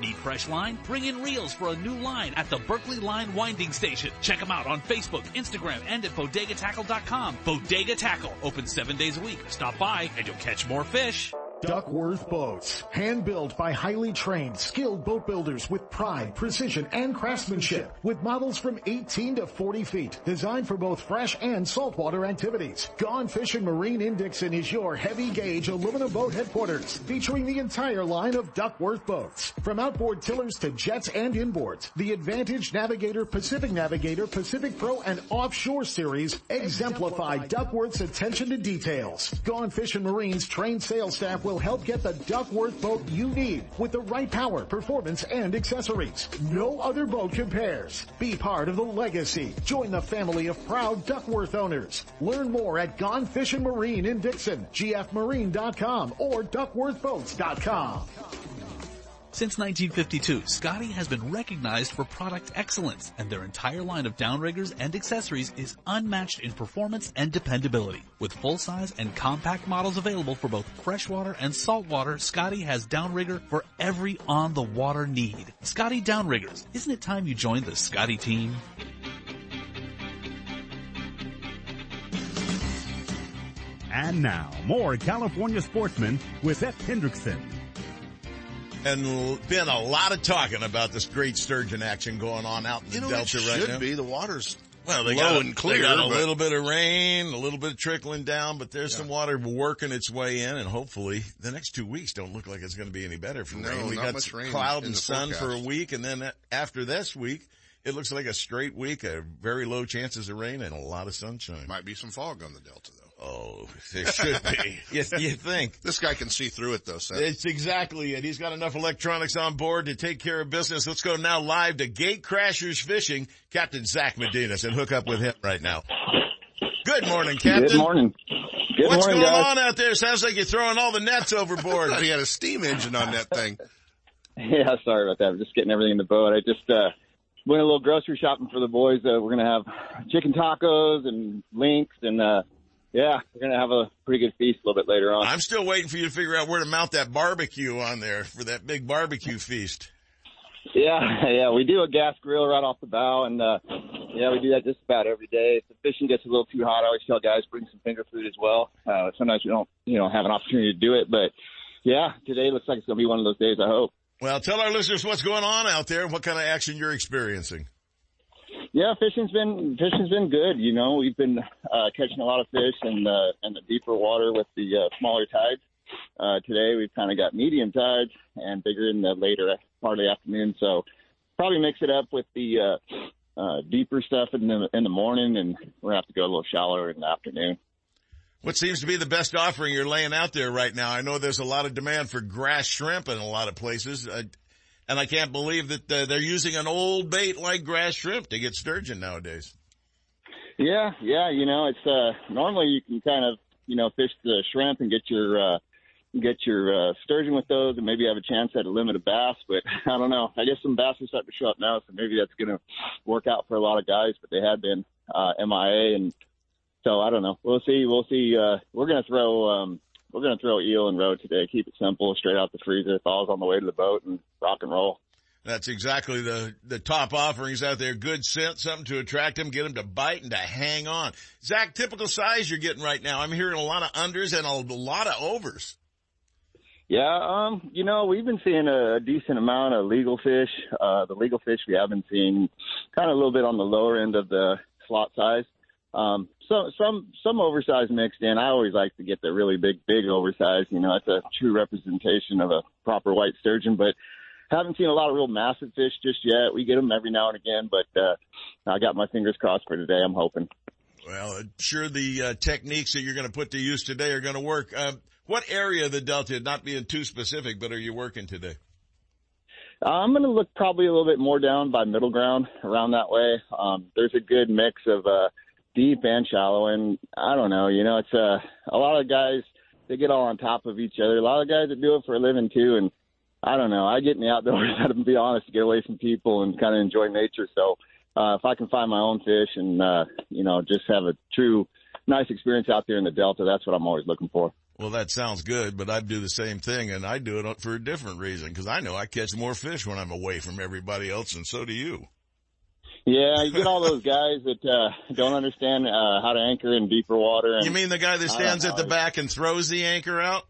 Need fresh line? Bring in reels for a new line at the Berkley Line Winding Station. Check them out on Facebook, Instagram, and at bodegatackle.com. Bodega Tackle, open seven days a week. Stop by and you'll catch more fish. Duckworth Boats. Hand built by highly trained, skilled boat builders with pride, precision, and craftsmanship. With models from 18 to 40 feet. Designed for both fresh and saltwater activities. Gone Fishing Marine in Dixon is your heavy gauge aluminum boat headquarters. Featuring the entire line of Duckworth boats. From outboard tillers to jets and inboards. The Advantage Navigator, Pacific Navigator, Pacific Pro, and Offshore series exemplify Duckworth's attention to details. Gone Fishing Marine's trained sales staff will help get the Duckworth boat you need with the right power, performance, and accessories. No other boat compares. Be part of the legacy. Join the family of proud Duckworth owners. Learn more at Gone Fishing Marine in Dixon, gfmarine.com or duckworthboats.com. Since 1952, Scotty has been recognized for product excellence, and their entire line of downriggers and accessories is unmatched in performance and dependability. With full-size and compact models available for both freshwater and saltwater, Scotty has downrigger for every on-the-water need. Scotty Downriggers, isn't it time you joined the Scotty team? And now, more California sportsmen with Seth Hendrickson. And been a lot of talking about this great sturgeon action going on out in the You know, Delta it right should now. be. The water's Well, they low got, and clear. They got a little bit of rain, a little bit of trickling down, but there's some water working its way in, and hopefully the next two weeks don't look like it's going to be any better for No, rain. We not got much rain cloud and sun for a week, and then after this week, it looks like a straight week, a very low chances of rain and a lot of sunshine. Might be some fog on the Delta. Oh, there should be. you, you think. This guy can see through it though, Seth. It's exactly it. He's got enough electronics on board to take care of business. Let's go now live to Gate Crashers Fishing, Captain Zach Medinas, and hook up with him right now. Good morning, Captain. Good morning. Good What's morning, going guys. on out there? Sounds like you're throwing all the nets overboard. he had a steam engine on that thing. Yeah, sorry about that. I'm just getting everything in the boat. I just uh went a little grocery shopping for the boys. Uh, we're gonna have chicken tacos and links, and uh yeah, we're gonna have a pretty good feast a little bit later on. I'm still waiting for you to figure out where to mount that barbecue on there for that big barbecue feast. Yeah, yeah, we do a gas grill right off the bow, and uh yeah, we do that just about every day. If the fishing gets a little too hot, I always tell guys bring some finger food as well. Uh sometimes we don't, you know, have an opportunity to do it, but yeah, today looks like it's gonna be one of those days. I hope. Well, tell our listeners what's going on out there and what kind of action you're experiencing. Yeah, fishing's been fishing's been good. You know, we've been uh, catching a lot of fish in the in the deeper water with the uh, smaller tides. Uh, today we've kind of got medium tides and bigger in the later part of the afternoon. So probably mix it up with the uh, uh, deeper stuff in the in the morning, and we're gonna have to go a little shallower in the afternoon. What seems to be the best offering you're laying out there right now? I know there's a lot of demand for grass shrimp in a lot of places. Uh, and I can't believe that uh, they're using an old bait like grass shrimp to get sturgeon nowadays. Yeah, yeah. You know, it's uh normally you can kind of you know fish the shrimp and get your uh get your uh sturgeon with those and maybe have a chance at a limit of bass, but I don't know. I guess some bass are starting to show up now, so maybe that's gonna work out for a lot of guys, but they had been uh MIA and so I don't know. We'll see. We'll see. Uh we're gonna throw um we're gonna throw eel and roe today. Keep it simple, straight out the freezer, thaws on the way to the boat and rock and roll. That's exactly the, the top offerings out there. Good scent, something to attract them, get them to bite and to hang on. Zach, typical size you're getting right now. I'm hearing a lot of unders and a lot of overs. Yeah, um, you know, we've been seeing a, a decent amount of legal fish. Uh, the legal fish we have been seeing kind of a little bit on the lower end of the slot size. Um, so some some oversized mixed in. I always like to get the really big, big oversized. You know, that's a true representation of a proper white sturgeon. But haven't seen a lot of real massive fish just yet. We get them every now and again, but uh, I got my fingers crossed for today. I'm hoping. Well, I'm sure the uh, techniques that you're going to put to use today are going to work. Uh, what area of the Delta, not being too specific, but are you working today? I'm going to look probably a little bit more down by middle ground around that way. Um, there's a good mix of uh, deep and shallow, and I don't know. You know, it's uh, a lot of guys they get all on top of each other. A lot of guys that do it for a living too, and I don't know. I get in the outdoors, to be honest, to get away from people and kind of enjoy nature. So uh, if I can find my own fish and uh, you know just have a true nice experience out there in the Delta, that's what I'm always looking for. Well, that sounds good, but I'd do the same thing, and I do it for a different reason because I know I catch more fish when I'm away from everybody else, and so do you. Yeah, you get all those guys that uh, don't understand uh, how to anchor in deeper water. And, You mean the guy that stands at the back and throws the anchor out?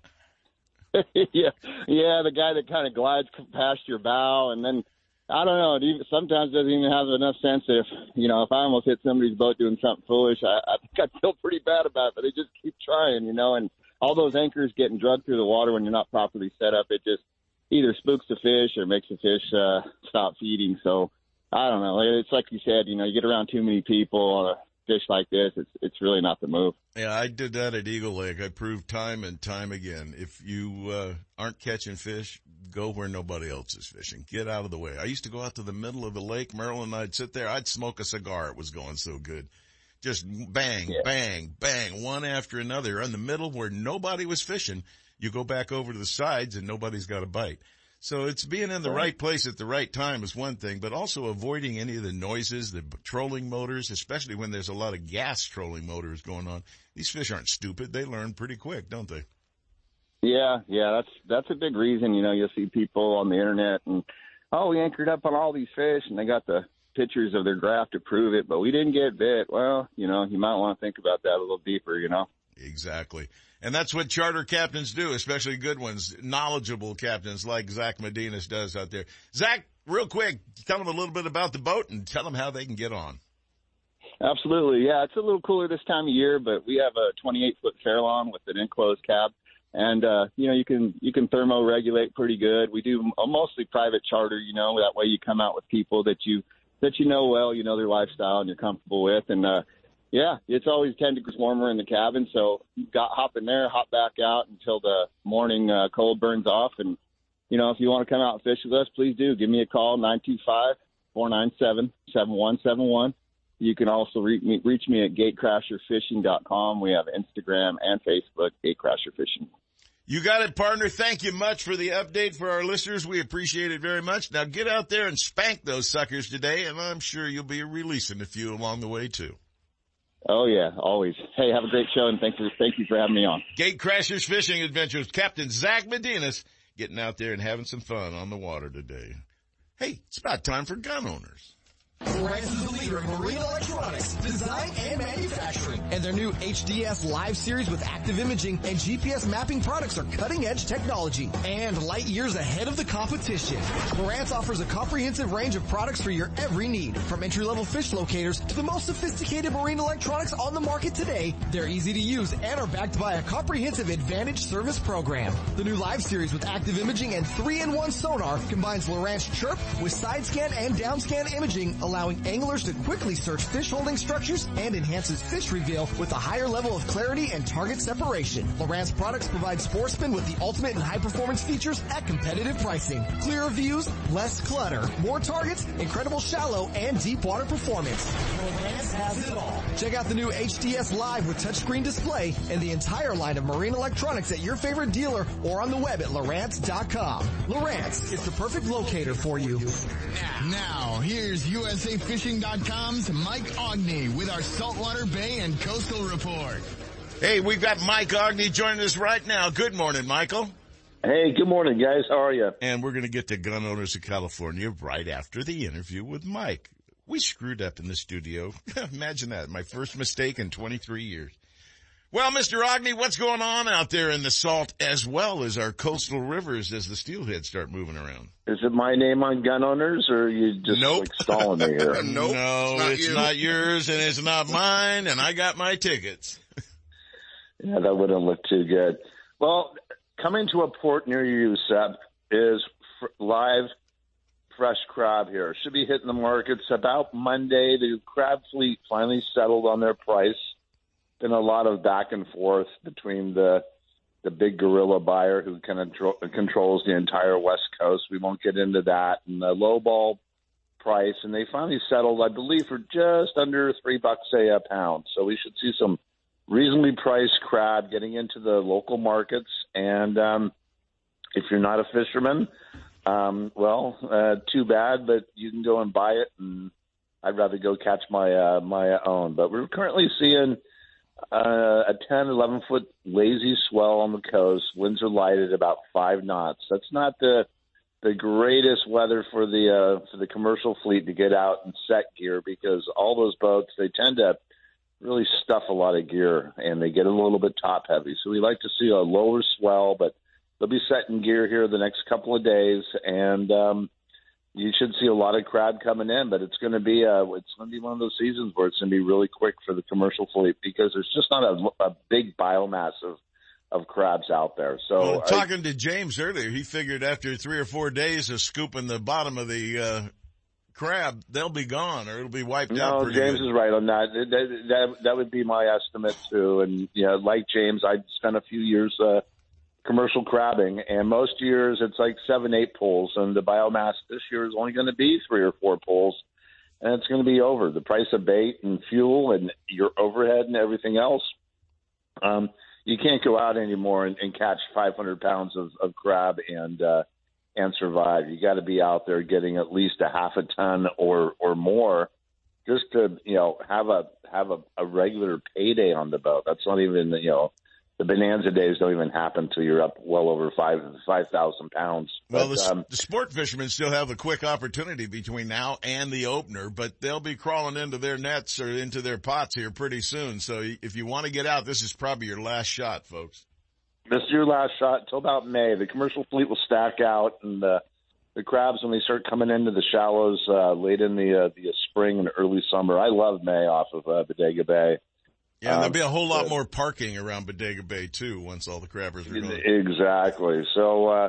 yeah, yeah, the guy that kind of glides past your bow, and then I don't know. Sometimes doesn't even have enough sense. If you know, if I almost hit somebody's boat doing something foolish, I, I think I'd feel pretty bad about it. But they just keep trying, you know. And all those anchors getting drugged through the water when you're not properly set up, it just either spooks the fish or makes the fish uh, stop feeding. So I don't know. It's like you said, you know, you get around too many people on a fish like this, it's it's really not the move. Yeah, I did that at Eagle Lake. I proved time and time again. If you uh, aren't catching fish, go where nobody else is fishing. Get out of the way. I used to go out to the middle of the lake. Marilyn and I'd sit there. I'd smoke a cigar. It was going so good. Just bang, bang, bang, one after another. In the middle where nobody was fishing, you go back over to the sides and nobody's got a bite. So it's being in the right place at the right time is one thing, but also avoiding any of the noises, the trolling motors, especially when there's a lot of gas trolling motors going on. These fish aren't stupid. They learn pretty quick, don't they? Yeah, yeah, that's that's a big reason. You know, you'll see people on the internet and oh, we anchored up on all these fish, and they got the pictures of their graph to prove it, but we didn't get bit. Well, you know, you might want to think about that a little deeper. You know. Exactly. And that's what charter captains do, especially good ones, knowledgeable captains like Zach Medinas does out there. Zach, real quick, tell them a little bit about the boat and tell them how they can get on. Absolutely, yeah. It's a little cooler this time of year, but we have a 28 foot Farallon with an enclosed cab, and uh, you know you can you can thermo regulate pretty good. We do a mostly private charter, you know, that way you come out with people that you that you know well, you know their lifestyle, and you're comfortable with, and uh, yeah, it's always 10 degrees warmer in the cabin, so got hop in there, hop back out until the morning uh, cold burns off, and you know if you want to come out and fish with us, please do. Give me a call nine two five four nine seven seven one seven one. You can also reach me, reach me at gatecrasherfishing.com. We have Instagram and Facebook, Gatecrasher Fishing. You got it, partner. Thank you much for the update for our listeners. We appreciate it very much. Now get out there and spank those suckers today, and I'm sure you'll be releasing a few along the way too. Oh yeah, always. Hey, have a great show, and thank you, thank you for having me on. Gate Crashers Fishing Adventures, Captain Zach Medinas, getting out there and having some fun on the water today. Hey, it's about time for gun owners. Lowrance is the leader in marine electronics, design and manufacturing. And their new HDS Live series with active imaging and GPS mapping products are cutting edge technology and light years ahead of the competition. Lowrance offers a comprehensive range of products for your every need. From entry level fish locators to the most sophisticated marine electronics on the market today, they're easy to use and are backed by a comprehensive advantage service program. The new Live series with active imaging and 3-in-1 sonar combines Lowrance Chirp with side scan and down scan imaging allowing anglers to quickly search fish holding structures and enhances fish reveal with a higher level of clarity and target separation. Lowrance products provide sportsmen with the ultimate and high performance features at competitive pricing. Clearer views, less clutter, more targets, incredible shallow and deep water performance. Lowrance has it all. Check out the new HDS Live with touchscreen display and the entire line of marine electronics at your favorite dealer or on the web at Lowrance.com. Lowrance is the perfect locator for you. Now, here's USAFishing.com's Mike Aughney with our Saltwater Bay and Coastal Report. Hey, we've got Mike Aughney joining us right now. Good morning, Michael. Hey, good morning, guys. How are you? And we're going to get to gun owners of California right after the interview with Mike. We screwed up in the studio. Imagine that. My first mistake in 23 years. Well, Mr. Aughney, what's going on out there in the salt as well as our coastal rivers as the steelheads start moving around? Is it my name on gun owners, or are you just like stalling me here? nope. No, it's, not, yours and it's not mine and I got my tickets. Yeah, that wouldn't look too good. Well, coming to a port near you, Seth, is live fresh crab here. Should be hitting the markets about Monday. The crab fleet finally settled on their price. Been a lot of back and forth between the the big gorilla buyer who kind of tro- controls the entire West Coast. We won't get into that, and the low ball price, and they finally settled, I believe, for just under three bucks a pound. So we should see some reasonably priced crab getting into the local markets. And um, if you're not a fisherman, um, well, uh, too bad, but you can go and buy it. And I'd rather go catch my uh, my own. But we're currently seeing uh, a 10, 11 foot lazy swell on the coast. Winds are light at about five knots. That's not the the greatest weather for the uh, for the commercial fleet to get out and set gear because all those boats they tend to really stuff a lot of gear and they get a little bit top heavy. So we like to see a lower swell, but they'll be setting gear here the next couple of days, and um, you should see a lot of crab coming in. But it's going to be a it's going to be one of those seasons where it's going to be really quick for the commercial fleet because there's just not a, a big biomass of of crabs out there. So well, talking I, to James earlier, he figured after three or four days of scooping the bottom of the uh, crab, they'll be gone or it'll be wiped no, out. No, James good. is right on that. That, that. that would be my estimate too. And you know, like James, I spent a few years uh, commercial crabbing, and most years it's like seven, eight pulls, and the biomass this year is only going to be three or four pulls. And it's going to be over the price of bait and fuel and your overhead and everything else. Um, you can't go out anymore and, and catch 500 pounds of, of crab and uh, and survive. You got to be out there getting at least a half a ton or or more just to you know have a have a, a regular payday on the boat. That's not even you know the bonanza days don't even happen until you're up well over five five thousand pounds. Well, but, the, um, the, sport fishermen still have a quick opportunity between now and the opener, but they'll be crawling into their nets or into their pots here pretty soon. So if you want to get out, this is probably your last shot, folks. This is your last shot until about May. The commercial fleet will stack out, and the the crabs when they start coming into the shallows uh, late in the uh, the spring and early summer. I love May off of uh, Bodega Bay. Yeah, um, there'll be a whole lot more parking around Bodega Bay too once all the crabbers are gone. Exactly. So uh,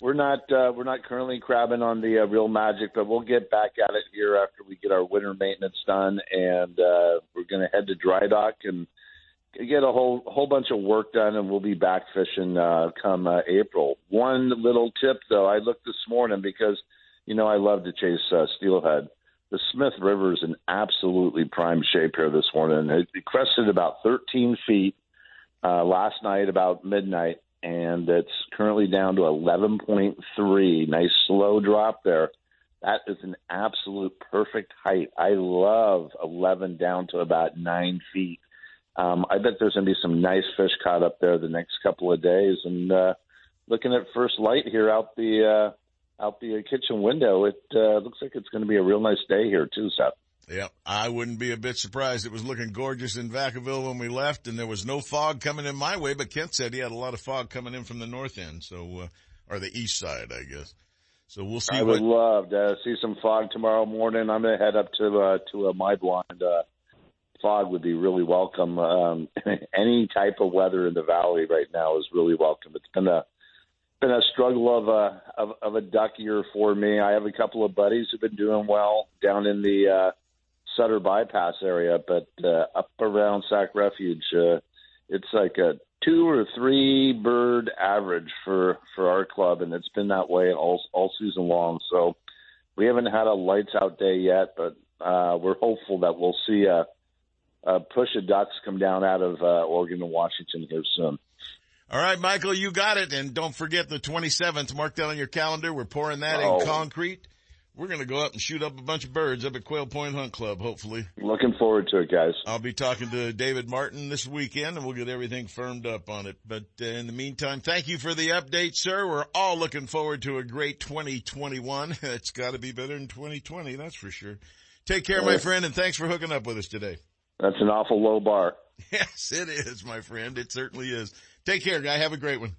we're not uh, we're not currently crabbing on the uh, real magic, but we'll get back at it here after we get our winter maintenance done, and uh, we're going to head to dry dock and get a whole whole bunch of work done, and we'll be back fishing uh, come uh, April. One little tip though, I looked this morning because you know I love to chase uh, steelhead the Smith River is in absolutely prime shape here this morning. It, crested about 13 feet uh, last night, about midnight, and it's currently down to 11.3. Nice slow drop there. That is an absolute perfect height. I love 11 down to about nine feet. Um, I bet there's going to be some nice fish caught up there the next couple of days. And uh, looking at first light here out the uh, out the kitchen window, it uh, looks like it's going to be a real nice day here too, Seth. Yeah, I wouldn't be a bit surprised. It was looking gorgeous in Vacaville when we left, and there was no fog coming in my way. But Kent said he had a lot of fog coming in from the north end, so uh, or the east side, I guess. So we'll see. I would love to see some fog tomorrow morning. I'm going to head up to uh, to a my blind. Uh, fog would be really welcome. Um, any type of weather in the valley right now is really welcome. It's been a been a struggle of a of, of a duck year for me. I have a couple of buddies who've been doing well down in the uh, Sutter bypass area, but uh, up around Sac Refuge, uh, it's like a two or three bird average for for our club, and it's been that way all all season long. So we haven't had a lights out day yet, but uh, we're hopeful that we'll see a, a push of ducks come down out of uh, Oregon and Washington here soon. All right, Michael, you got it. And don't forget the 27th. Mark that on your calendar. We're pouring that oh. in concrete. We're going to go up and shoot up a bunch of birds up at Quail Point Hunt Club, hopefully. Looking forward to it, guys. I'll be talking to David Martin this weekend and we'll get everything firmed up on it. But uh, in the meantime, thank you for the update, sir. We're all looking forward to a great 2021. it's got to be better than 2020, that's for sure. Take care, my friend, and thanks for hooking up with us today. That's an awful low bar. Yes, it is, my friend. It certainly is. Take care, guy. Have a great one.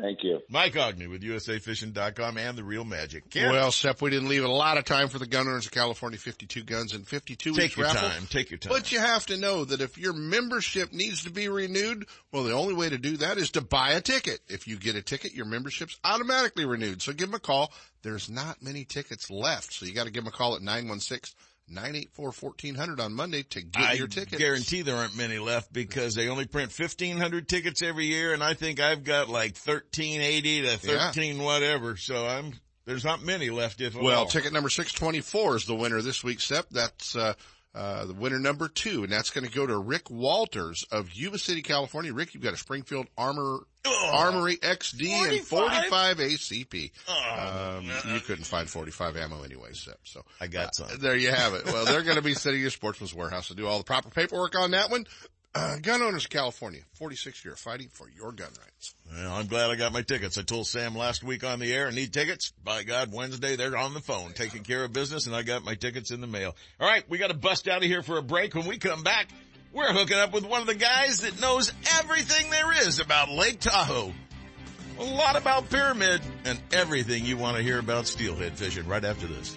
Thank you. Mike Aughney with USAFishing.com and The Real Magic. Well, Seth, we didn't leave a lot of time for the gun owners of California 52 guns and 52 Take your raffle. time. Take your time. But you have to know that if your membership needs to be renewed, well, the only way to do that is to buy a ticket. If you get a ticket, your membership's automatically renewed. So give them a call. There's not many tickets left. So you got to give them a call at 916- 984-1400 on Monday to get I your tickets. I guarantee there aren't many left because they only print 1500 tickets every year and I think I've got like 1380 to 13 yeah. whatever. So I'm, there's not many left if Well, all. ticket number 624 is the winner this week, Seth. That's, uh, uh, the winner number two, and that's going to go to Rick Walters of Yuba City, California. Rick, you've got a Springfield Armor oh, Armory XD 45? and 45 ACP. Oh, um, you couldn't find 45 ammo anyway, so, so I got some. Uh, there you have it. Well, they're going to be sitting in Sportsman's Warehouse to do all the proper paperwork on that one. Uh, gun owners of California, 46 year fighting for your gun rights. Well, I'm glad I got my tickets. I told Sam last week on the air, I need tickets. By God, Wednesday they're on the phone taking care of business and I got my tickets in the mail. All right, we got to bust out of here for a break. When we come back, we're hooking up with one of the guys that knows everything there is about Lake Tahoe. A lot about Pyramid and everything you want to hear about steelhead fishing right after this.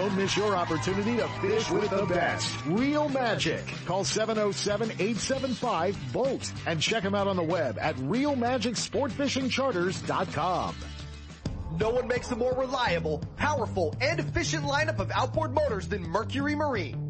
Don't miss your opportunity to fish with the best. Real Magic. Call 707-875-BOAT and check them out on the web at realmagicsportfishingcharters.com. No one makes a more reliable, powerful, and efficient lineup of outboard motors than Mercury Marine.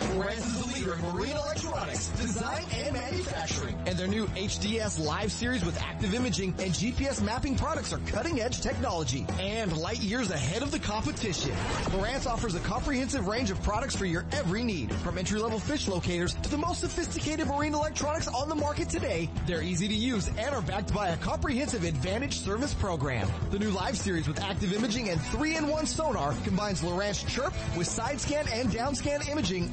Lowrance is the leader in marine electronics, design and manufacturing. And their new HDS Live series with active imaging and GPS mapping products are cutting edge technology and light years ahead of the competition. Lowrance offers a comprehensive range of products for your every need. From entry level fish locators to the most sophisticated marine electronics on the market today, they're easy to use and are backed by a comprehensive advantage service program. The new Live series with active imaging and 3-in-1 sonar combines Lowrance Chirp with side scan and down scan imaging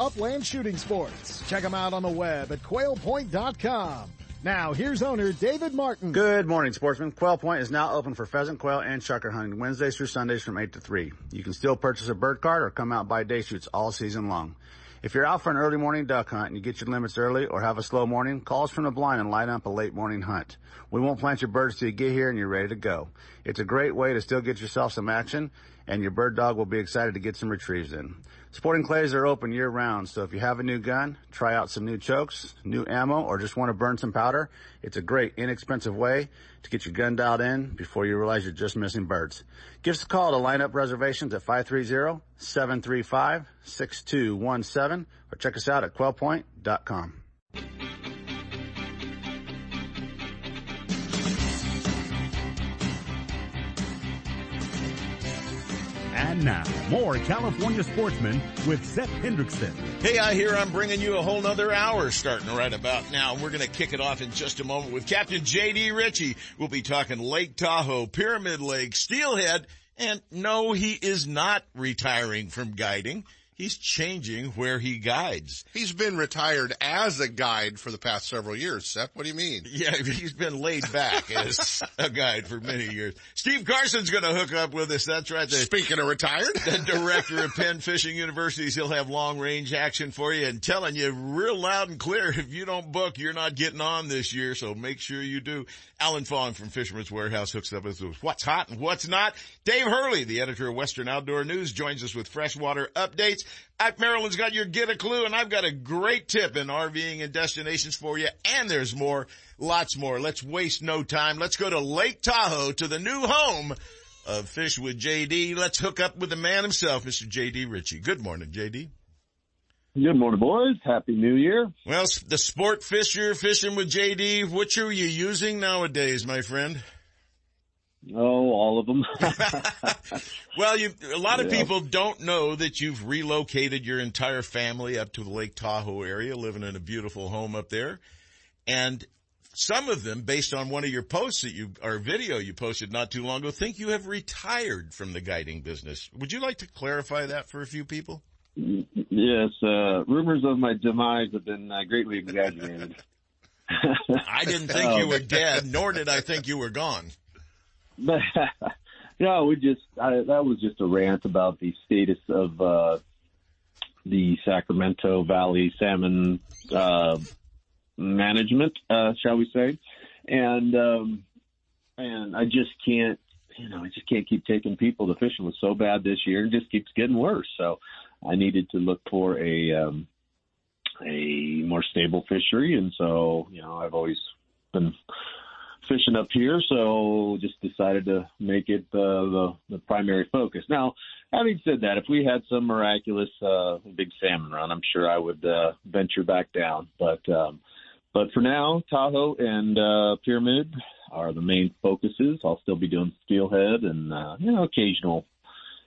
upland shooting sports. Check them out on the web at quailpoint.com. Now, here's owner David Martin. Good morning, sportsmen. Quail Point is now open for pheasant, quail, and chukar hunting Wednesdays through Sundays from 8 to 3. You can still purchase a bird card or come out by day shoots all season long. If you're out for an early morning duck hunt and you get your limits early or have a slow morning, call us from the blind and line up a late morning hunt. We won't plant your birds till you get here and you're ready to go. It's a great way to still get yourself some action and your bird dog will be excited to get some retrieves in. Sporting clays are open year round, so if you have a new gun, try out some new chokes, new ammo, or just want to burn some powder, it's a great inexpensive way to get your gun dialed in before you realize you're just missing birds. Give us a call to line up reservations at 530-735-6217 or check us out at quailpoint.com. And now, more California sportsmen with Seth Hendrickson. Hey, I hear I'm bringing you a whole nother hour starting right about now. We're going to kick it off in just a moment with Captain J.D. Richey. We'll be talking Lake Tahoe, Pyramid Lake, Steelhead, and no, he is not retiring from guiding. He's changing where he guides. He's been retired as a guide for the past several years, Seth. What do you mean? Yeah, he's been laid back as a guide for many years. Steve Carson's going to hook up with us. That's right. The, Speaking of retired, the director of Penn Fishing Universities, he'll have long range action for you and telling you real loud and clear, if you don't book, you're not getting on this year. So make sure you do. Alan Fong from Fisherman's Warehouse hooks up with us. What's hot and what's not. Dave Hurley, the editor of Western Outdoor News, joins us with freshwater updates. Marilyn's got your get a clue and I've got a great tip in RVing and destinations for you. And there's more, lots more. Let's waste no time. Let's go to Lake Tahoe to the new home of Fish with JD. Let's hook up with the man himself, Mr. JD Richey. Good morning, JD. Good morning, boys. Happy New Year. Well, the sport fisher fishing with JD, which are you using nowadays, my friend? Oh, all of them. well, you, a lot of Yeah. people don't know that you've relocated your entire family up to the Lake Tahoe area, living in a beautiful home up there. And some of them, based on one of your posts that you, or video you posted not too long ago, think you have retired from the guiding business. Would you like to clarify that for a few people? yes, uh, rumors of my demise have been uh, greatly exaggerated. I didn't think you were dead, nor did I think you were gone. But yeah, we just I, that was just a rant about the status of uh, the Sacramento Valley salmon uh, management, uh, shall we say? And um, and I just can't, you know, I just can't keep taking people. The fishing was so bad this year, and just keeps getting worse. So I needed to look for a um, a more stable fishery, and so you know, I've always been fishing up here, so just decided to make it uh, the the primary focus. Now, having said that, if we had some miraculous uh, big salmon run, I'm sure I would uh, venture back down. But um, but for now, Tahoe and uh, Pyramid are the main focuses. I'll still be doing steelhead and uh, you know occasional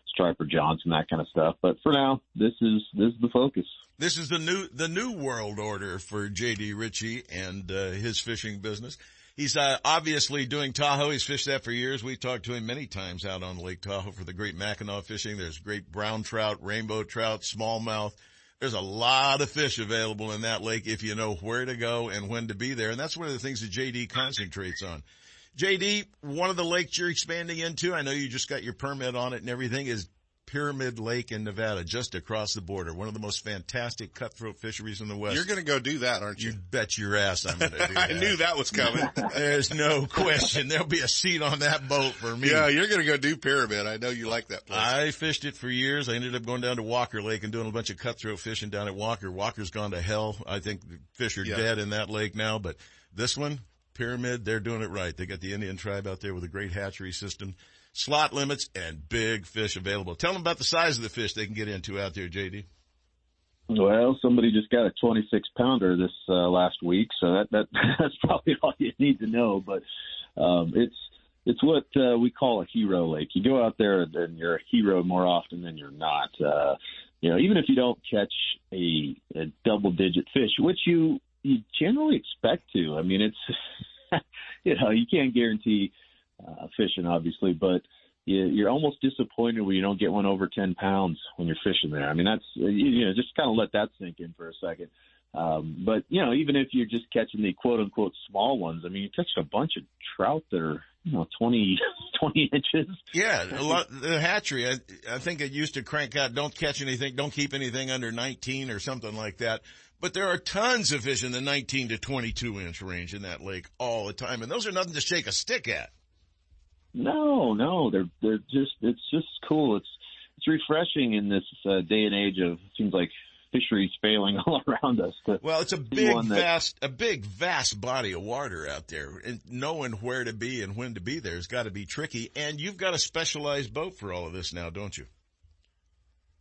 striper Johnson that kind of stuff. But for now, this is this is the focus. This is the new the new world order for JD Richey and uh, his fishing business. He's uh, obviously doing Tahoe. He's fished that for years. We talked to him many times out on Lake Tahoe for the great Mackinaw fishing. There's great brown trout, rainbow trout, smallmouth. There's a lot of fish available in that lake if you know where to go and when to be there. And that's one of the things that JD concentrates on. JD, one of the lakes you're expanding into, I know you just got your permit on it and everything, is Pyramid Lake in Nevada, just across the border. One of the most fantastic cutthroat fisheries in the West. You're going to go do that, aren't you? You bet your ass I'm going to do that. I knew that was coming. There's no question. There'll be a seat on that boat for me. Yeah, you're going to go do Pyramid. I know you like that place. I fished it for years. I ended up going down to Walker Lake and doing a bunch of cutthroat fishing down at Walker. Walker's gone to hell. I think the fish are Yeah. dead in that lake now, but this one, Pyramid, they're doing it right. They got the Indian tribe out there with a great hatchery system, slot limits, and big fish available. Tell them about the size of the fish they can get into out there, JD. Well, somebody just got a 26 pounder this uh, last week, so that that that's probably all you need to know. But um, it's it's what uh, we call a hero lake. You go out there and, you're a hero more often than you're not. Uh, you know, even if you don't catch a, a double digit fish, which you you generally expect to. I mean, it's you know you can't guarantee uh, fishing, obviously, but you, you're almost disappointed when you don't get one over 10 pounds when you're fishing there. I mean, that's, you, you know, just kind of let that sink in for a second. Um, but, you know, even if you're just catching the quote unquote small ones, I mean, you catch a bunch of trout that are, you know, 20, 20 inches. Yeah, a lot, the hatchery, I, I think it used to crank out, don't catch anything, don't keep anything under 19 or something like that. But there are tons of fish in the 19 to 22 inch range in that lake all the time. And those are nothing to shake a stick at. No, no, they're they're just it's just cool. It's it's refreshing in this uh, day and age of seems like fisheries failing all around us. Well, it's a big, that- vast, a big, vast body of water out there, and knowing where to be and when to be there has got to be tricky. And you've got a specialized boat for all of this now, don't you?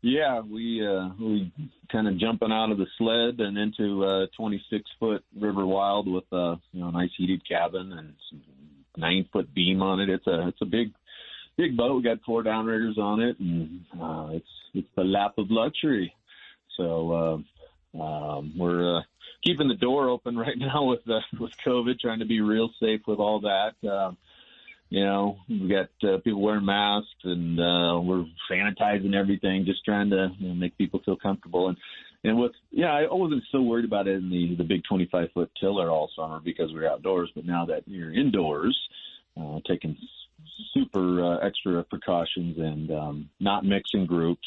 Yeah, we uh we kind of jumping out of the sled and into a 26 foot river wild with a you know nice heated cabin and some nine foot beam on it. It's a it's a big big boat. We got four downriggers on it, and uh, it's it's the lap of luxury. So uh, um, we're uh, keeping the door open right now with uh, with COVID, trying to be real safe with all that. Uh, you know, we got uh, people wearing masks and uh, we're sanitizing everything, just trying to you know, make people feel comfortable. And and with yeah, I wasn't so worried about it in the the big 25 foot tiller all summer because we are outdoors. But now that you're indoors, uh, taking super uh, extra precautions and um, not mixing groups,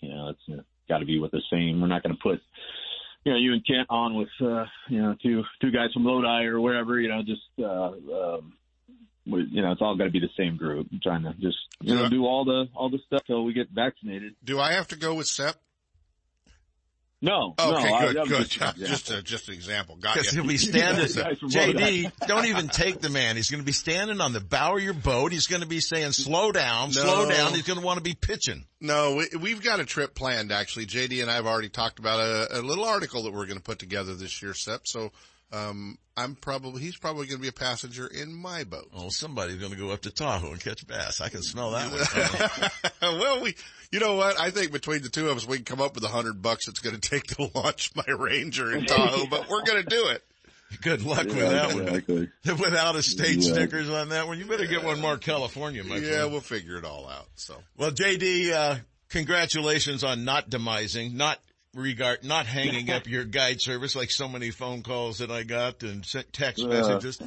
you know, it's uh, got to be with the same. We're not going to put you know you and Kent on with uh, you know two two guys from Lodi or wherever. You know, just uh, um, you know, it's all got to be the same group. I'm trying to just you know do all the all the stuff till we get vaccinated. Do I have to go with Sep? No. Okay, no, good, I, good. Just, Just, a, just an example. Got Because you. he'll be standing. Guys. JD, don't even take the man. He's going to be standing on the bow of your boat. He's going to be saying, slow down, slow down. He's going to want to be pitching. No, we, we've got a trip planned actually. JD and I have already talked about a, a little article that we're going to put together this year, Sep. So, um, I'm probably, he's probably going to be a passenger in my boat. Oh, somebody's going to go up to Tahoe and catch bass. I can smell that one. well, we, you know what? I think between the two of us, we can come up with a hundred bucks it's going to take to launch my Ranger in Tahoe, but we're going to do it. Good luck with Yeah, that one. Without a state Yeah. stickers on that one, you better get one more California, my Yeah, friend. we'll figure it all out. So, Well, JD, uh, congratulations on not demising, not regard, not hanging up your guide service like so many phone calls that I got and sent text Yeah. messages.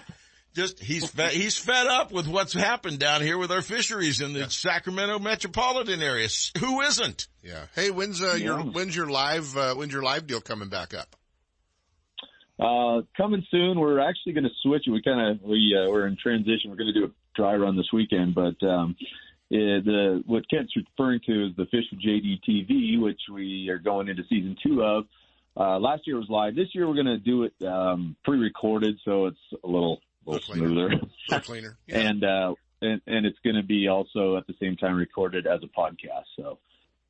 Just, he's fed, he's fed up with what's happened down here with our fisheries in the Sacramento metropolitan area. Who isn't? yeah. Hey, when's, uh, your, when's your live, uh, when's your live deal coming back up? Uh, coming soon. We're actually going to switch it. We kind of we uh, we're in transition. We're going to do a dry run this weekend, but um, eh, the what Kent's referring to is the Fish with JD TV, which we are going into season two of. Uh, last year was live. This year we're going to do it um, pre-recorded, so it's a little smoother. A little cleaner. Yeah. and uh and, and it's going to be also at the same time recorded as a podcast so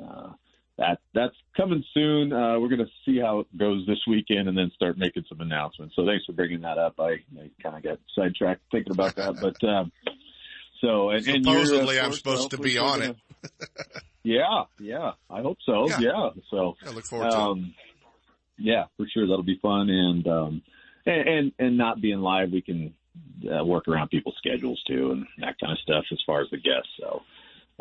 uh that that's coming soon uh we're going to see how it goes this weekend and then start making some announcements so thanks for bringing that up i, I kind of got sidetracked thinking about that but um so and, and Supposedly I'm supposed to be on gonna- yeah yeah. I hope so. Yeah. yeah, so I look forward to it. um yeah for sure. That'll be fun. And um and and, and not being live we can uh, work around people's schedules too and that kind of stuff as far as the guests. So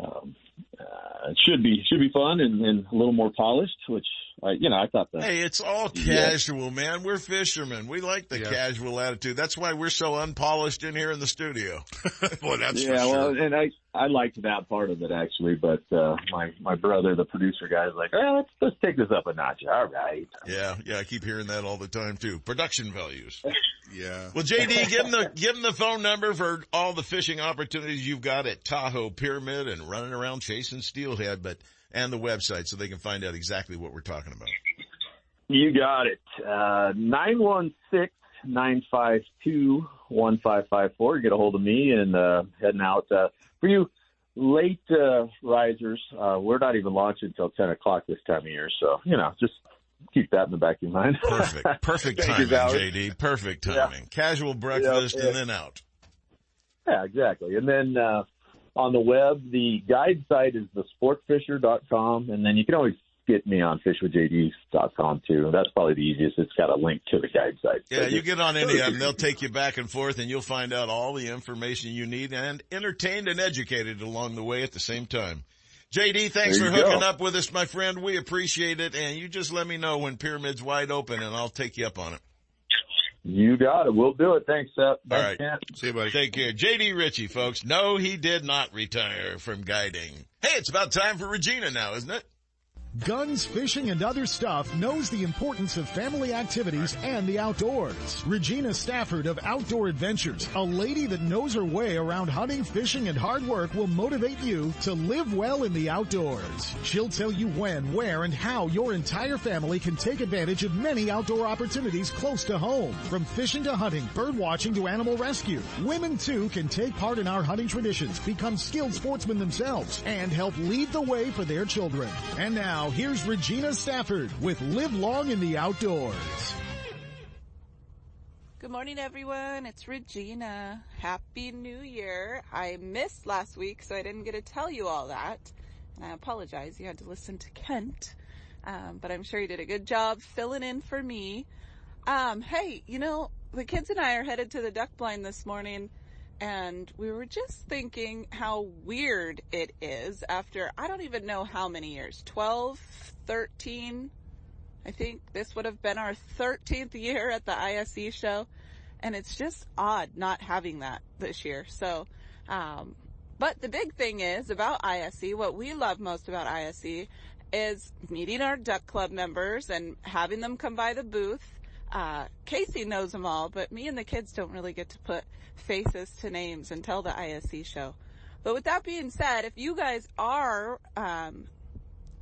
um uh, it should be should be fun and, and a little more polished which I you know I thought that Hey, it's all Yeah. casual, man. We're fishermen. We like the Yeah. casual attitude. That's why we're so unpolished in here in the studio. Boy, that's yeah, for sure. well, and I I liked that part of it actually, but uh my my brother, the producer guy, is like, oh, let's let's take this up a notch. All right. Yeah, yeah, I keep hearing that all the time too. Production values. yeah. Well, JD, give him the give him the phone number for all the fishing opportunities you've got at Tahoe Pyramid and running around chasing steelhead, but and the website so they can find out exactly what we're talking about. You got it. Uh nine one six nine five two one five five four. Get a hold of me and uh heading out. Uh for you late uh risers, uh we're not even launching until ten o'clock this time of year, so you know, just keep that in the back of your mind. Perfect, perfect timing, JD. Perfect Yeah. timing. Casual breakfast Yeah, and then out. Yeah, exactly. And then uh, on the web, the guide site is thesportfisher.com, and then you can always get me on fishwithjd.com too. That's probably the easiest. It's got a link to the guide site. Yeah, So you get on any of them, they'll take you back and forth and you'll find out all the information you need and entertained and educated along the way at the same time. JD, thanks for hooking go. up with us, my friend. We appreciate it. And you just let me know when Pyramid's wide open and I'll take you up on it. You got it. We'll do it. Thanks, Seth. All Thanks, right. Kent. See you, buddy. Take care. JD Richey, folks. No, he did not retire from guiding. Hey, it's about time for Regina now, isn't it? Guns, fishing, and other stuff knows the importance of family activities and the outdoors. Regina Stafford of Outdoor Adventures, a lady that knows her way around hunting, fishing, and hard work will motivate you to live well in the outdoors. She'll tell you when, where, and how your entire family can take advantage of many outdoor opportunities close to home. From fishing to hunting, bird watching to animal rescue, women too can take part in our hunting traditions, become skilled sportsmen themselves, and help lead the way for their children. And now, here's Regina Stafford with Live Long in the Outdoors. Good morning, everyone. It's Regina. Happy New Year. I missed last week, so I didn't get to tell you all that. And I apologize. You had to listen to Kent. Um, but I'm sure you did a good job filling in for me. Um, hey, you know, the kids and I are headed to the duck blind this morning and we were just thinking how weird it is after I don't even know how many years, 12, 13, I think this would have been our 13th year at the ISE show. And it's just odd not having that this year. So, um, but the big thing is about ISE, what we love most about ISE is meeting our duck club members and having them come by the booth. Uh, Casey knows them all, but me and the kids don't really get to put faces to names until the ISE show. But with that being said, if you guys are, um,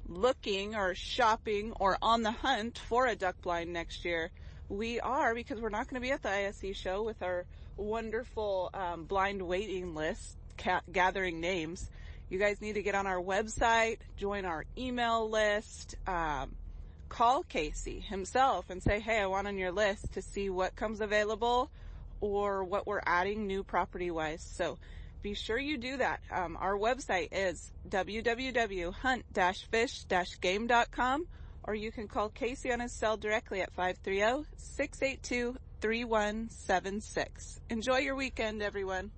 looking or shopping or on the hunt for a duck blind next year, we are because we're not going to be at the ISE show with our wonderful um, blind waiting list ca- gathering names. You guys need to get on our website, join our email list, um, call Casey himself and say, hey, I want on your list to see what comes available or what we're adding new property wise. So be sure you do that. Um, our website is www.hunt-fish-game.com or you can call Casey on his cell directly at 530-682-3176. Enjoy your weekend, everyone.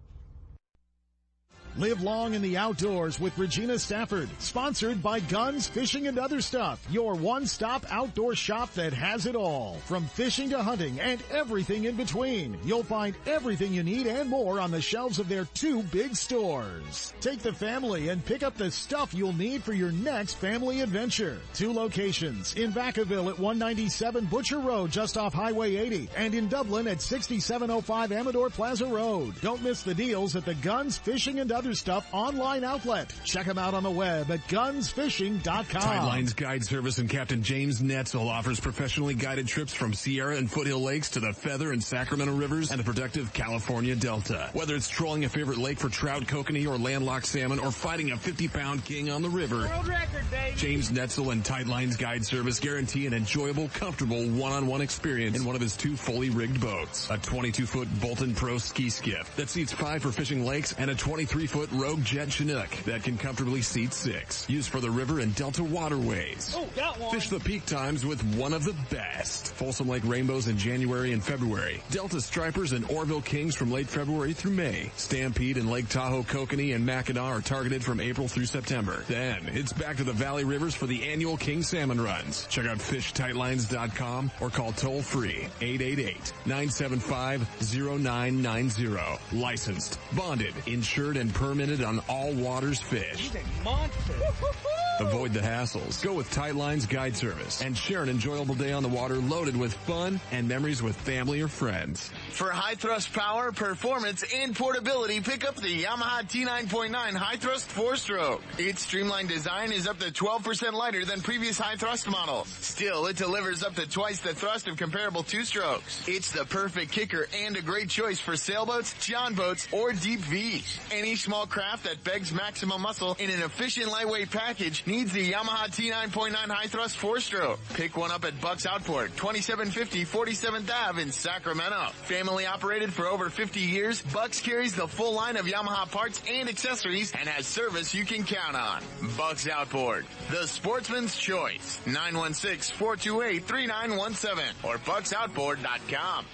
Live long in the outdoors with Regina Stafford. Sponsored by Guns, Fishing, and Other Stuff. Your one-stop outdoor shop that has it all. From fishing to hunting and everything in between. You'll find everything you need and more on the shelves of their two big stores. Take the family and pick up the stuff you'll need for your next family adventure. Two locations. In Vacaville at 197 Butcher Road just off Highway 80 and in Dublin at 6705 Amador Plaza Road. Don't miss the deals at the Guns, Fishing, and Other Stuff online outlet. Check them out on the web at gunsfishing.com. Tightlines Guide Service and Captain James Netzel offers professionally guided trips from Sierra and Foothill Lakes to the Feather and Sacramento Rivers and the productive California Delta. Whether it's trolling a favorite lake for trout, kokanee, or landlocked salmon, or fighting a 50-pound king on the river, World record, baby. James Netzel and Tightlines Guide Service guarantee an enjoyable, comfortable one-on-one experience in one of his two fully rigged boats. A 22-foot Bolton Pro ski skiff that seats five for fishing lakes and a 23 foot Rogue Jet Chinook that can comfortably seat six. Used for the river and delta waterways. Oh, got one. Fish the peak times with one of the best. Folsom Lake Rainbows in January and February. Delta Stripers and Oroville Kings from late February through May. Stampede and Lake Tahoe Kokanee and Mackinaw are targeted from April through September. Then it's back to the Valley Rivers for the annual King Salmon runs. Check out fishtightlines.com or call toll free 888-975-0990. Licensed, bonded, insured, and permitted on all waters fish. He's a monster. Avoid the hassles. Go with Tightlines Guide Service and share an enjoyable day on the water loaded with fun and memories with family or friends. For high thrust power, performance, and portability, pick up the Yamaha T9.9 High Thrust 4-Stroke. Its streamlined design is up to 12% lighter than previous high thrust models. Still, it delivers up to twice the thrust of comparable two-strokes. It's the perfect kicker and a great choice for sailboats, john boats, or deep V's. Any small craft that begs maximum muscle in an efficient lightweight package needs the Yamaha T9.9 High Thrust 4-Stroke. Pick one up at Bucks Outboard, 2750 47th Ave in Sacramento. Family operated for over 50 years, Bucks carries the full line of Yamaha parts and accessories and has service you can count on. Bucks Outboard, the sportsman's choice. 916-428-3917 or bucksoutboard.com.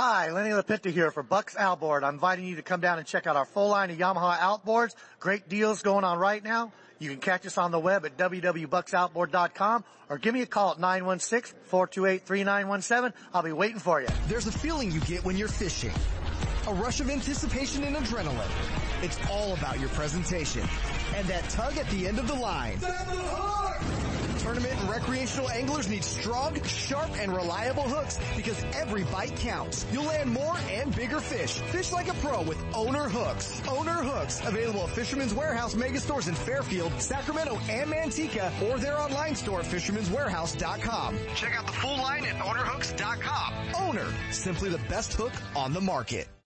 Hi, Lenny LaPinta here for Bucks Outboard. I'm inviting you to come down and check out our full line of Yamaha outboards. Great deals going on right now. You can catch us on the web at www.bucksoutboard.com or give me a call at 916-428-3917. I'll be waiting for you. There's a feeling you get when you're fishing. A rush of anticipation and adrenaline. It's all about your presentation. And that tug at the end of the line. Tournament and recreational anglers need strong, sharp, and reliable hooks because every bite counts. You'll land more and bigger fish. Fish like a pro with Owner Hooks. Owner Hooks, available at Fisherman's Warehouse mega stores in Fairfield, Sacramento, and Manteca, or their online store at fisherman'swarehouse.com. Check out the full line at ownerhooks.com. Owner, simply the best hook on the market.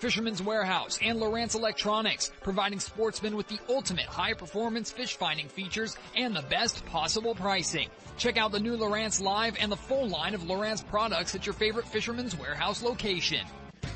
Fisherman's Warehouse and Lowrance Electronics, providing sportsmen with the ultimate high performance fish finding features and the best possible pricing. Check out the new Lowrance Live and the full line of Lowrance products at your favorite Fisherman's Warehouse location.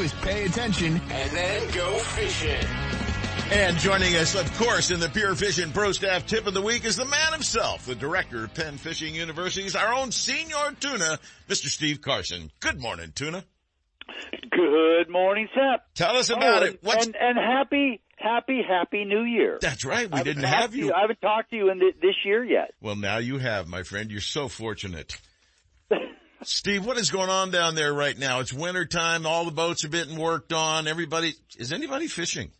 is pay attention and then go fishing. And joining us, of course, in the Pure Fishing Pro Staff Tip of the Week is the man himself, the director of Penn Fishing University's our own senior tuna, Mr. Steve Carson. Good morning, tuna. Good morning, Sep. Tell us about oh, it. What's... And, and happy, happy, happy New Year. That's right. We didn't have you. you. I haven't talked to you in th- this year yet. Well, now you have, my friend. You're so fortunate. Steve, what is going on down there right now? It's winter time. All the boats are getting worked on. Everybody, is anybody fishing?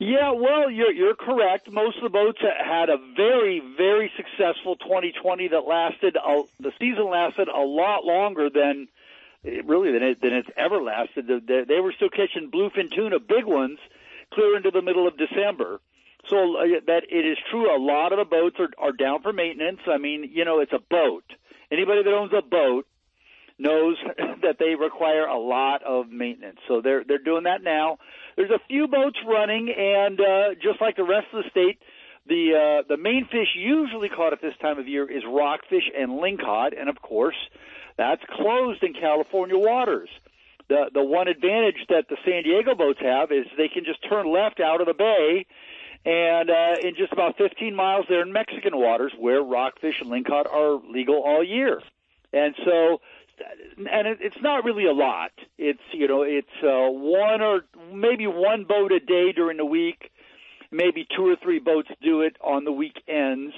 Yeah, well, you're you're correct. Most of the boats had a very very successful 2020 that lasted. The season lasted a lot longer than really than it than it's ever lasted. The, the, they were still catching bluefin tuna, big ones, clear into the middle of December. So uh, that it is true. A lot of the boats are are down for maintenance. I mean, you know, it's a boat. Anybody that owns a boat knows that they require a lot of maintenance. So they're they're doing that now. There's a few boats running, and uh, just like the rest of the state, the uh, the main fish usually caught at this time of year is rockfish and lingcod, and of course, that's closed in California waters. The the one advantage that the San Diego boats have is they can just turn left out of the bay, and uh, in just about 15 miles, they're in Mexican waters where rockfish and lingcod are legal all year, and so and it, it's not really a lot. It's you know it's uh, one or maybe one boat a day during the week. Maybe two or three boats do it on the weekends,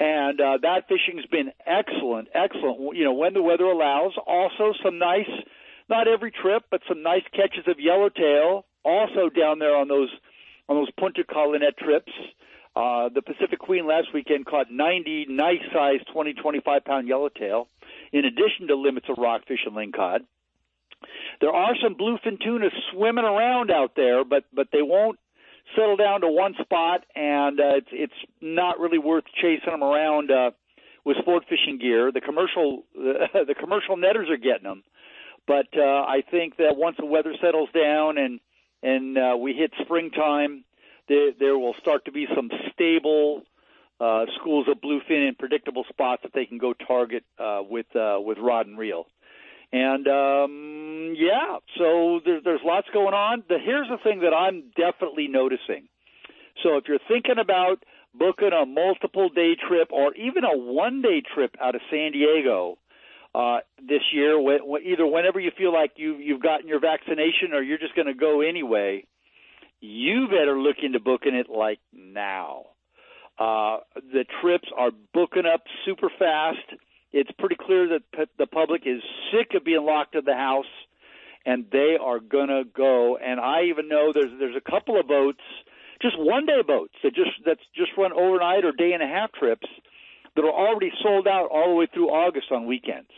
and uh, that fishing's been excellent, excellent. You know when the weather allows. Also some nice, not every trip, but some nice catches of yellowtail. Also down there on those on those Punta Carlin trips. Uh, the Pacific Queen last weekend caught 90 nice sized 20, 25 pound yellowtail in addition to limits of rockfish and lingcod. There are some bluefin tuna swimming around out there, but but they won't settle down to one spot, and uh, it's it's not really worth chasing them around uh, with sport fishing gear. The commercial uh, the commercial netters are getting them, but uh, I think that once the weather settles down and and uh, we hit springtime, there there will start to be some stable uh, schools of bluefin in predictable spots that they can go target uh, with uh, with rod and reel. And um, yeah, so there's there's lots going on. The, here's the thing that I'm definitely noticing. So if you're thinking about booking a multiple day trip or even a one day trip out of San Diego uh, this year, wh- wh- either whenever you feel like you you've gotten your vaccination or you're just going to go anyway, you better look into booking it like now uh, the trips are booking up super fast. It's pretty clear that p- the public is sick of being locked in the house, and they are gonna go. And I even know there's there's a couple of boats, just one day boats that just that's just run overnight or day and a half trips that are already sold out all the way through August on weekends.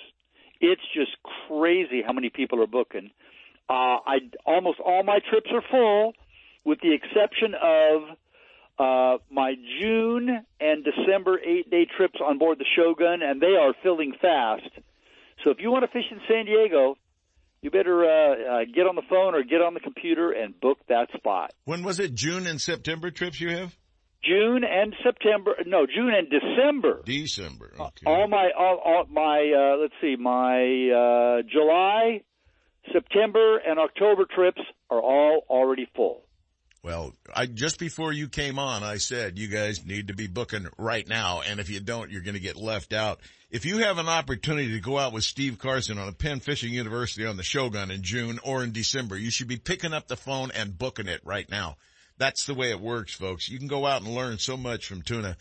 It's just crazy how many people are booking. Uh, I almost all my trips are full with the exception of uh, my June and December eight day trips on board the Shogun, and they are filling fast. So if you want to fish in San Diego, you better uh, uh, get on the phone or get on the computer and book that spot. When was it? June and September trips you have? June and September. No, June and December. December. Okay. All my, all, all my. Uh, let's see, my uh, July, September, and October trips are all already full. Well, I just before you came on, I said you guys need to be booking right now, and if you don't, you're going to get left out. If you have an opportunity to go out with Steve Carson on a Penn Fishing University on the Shogun in June or in December, you should be picking up the phone and booking it right now. That's the way it works, folks. You can go out and learn so much from tuna.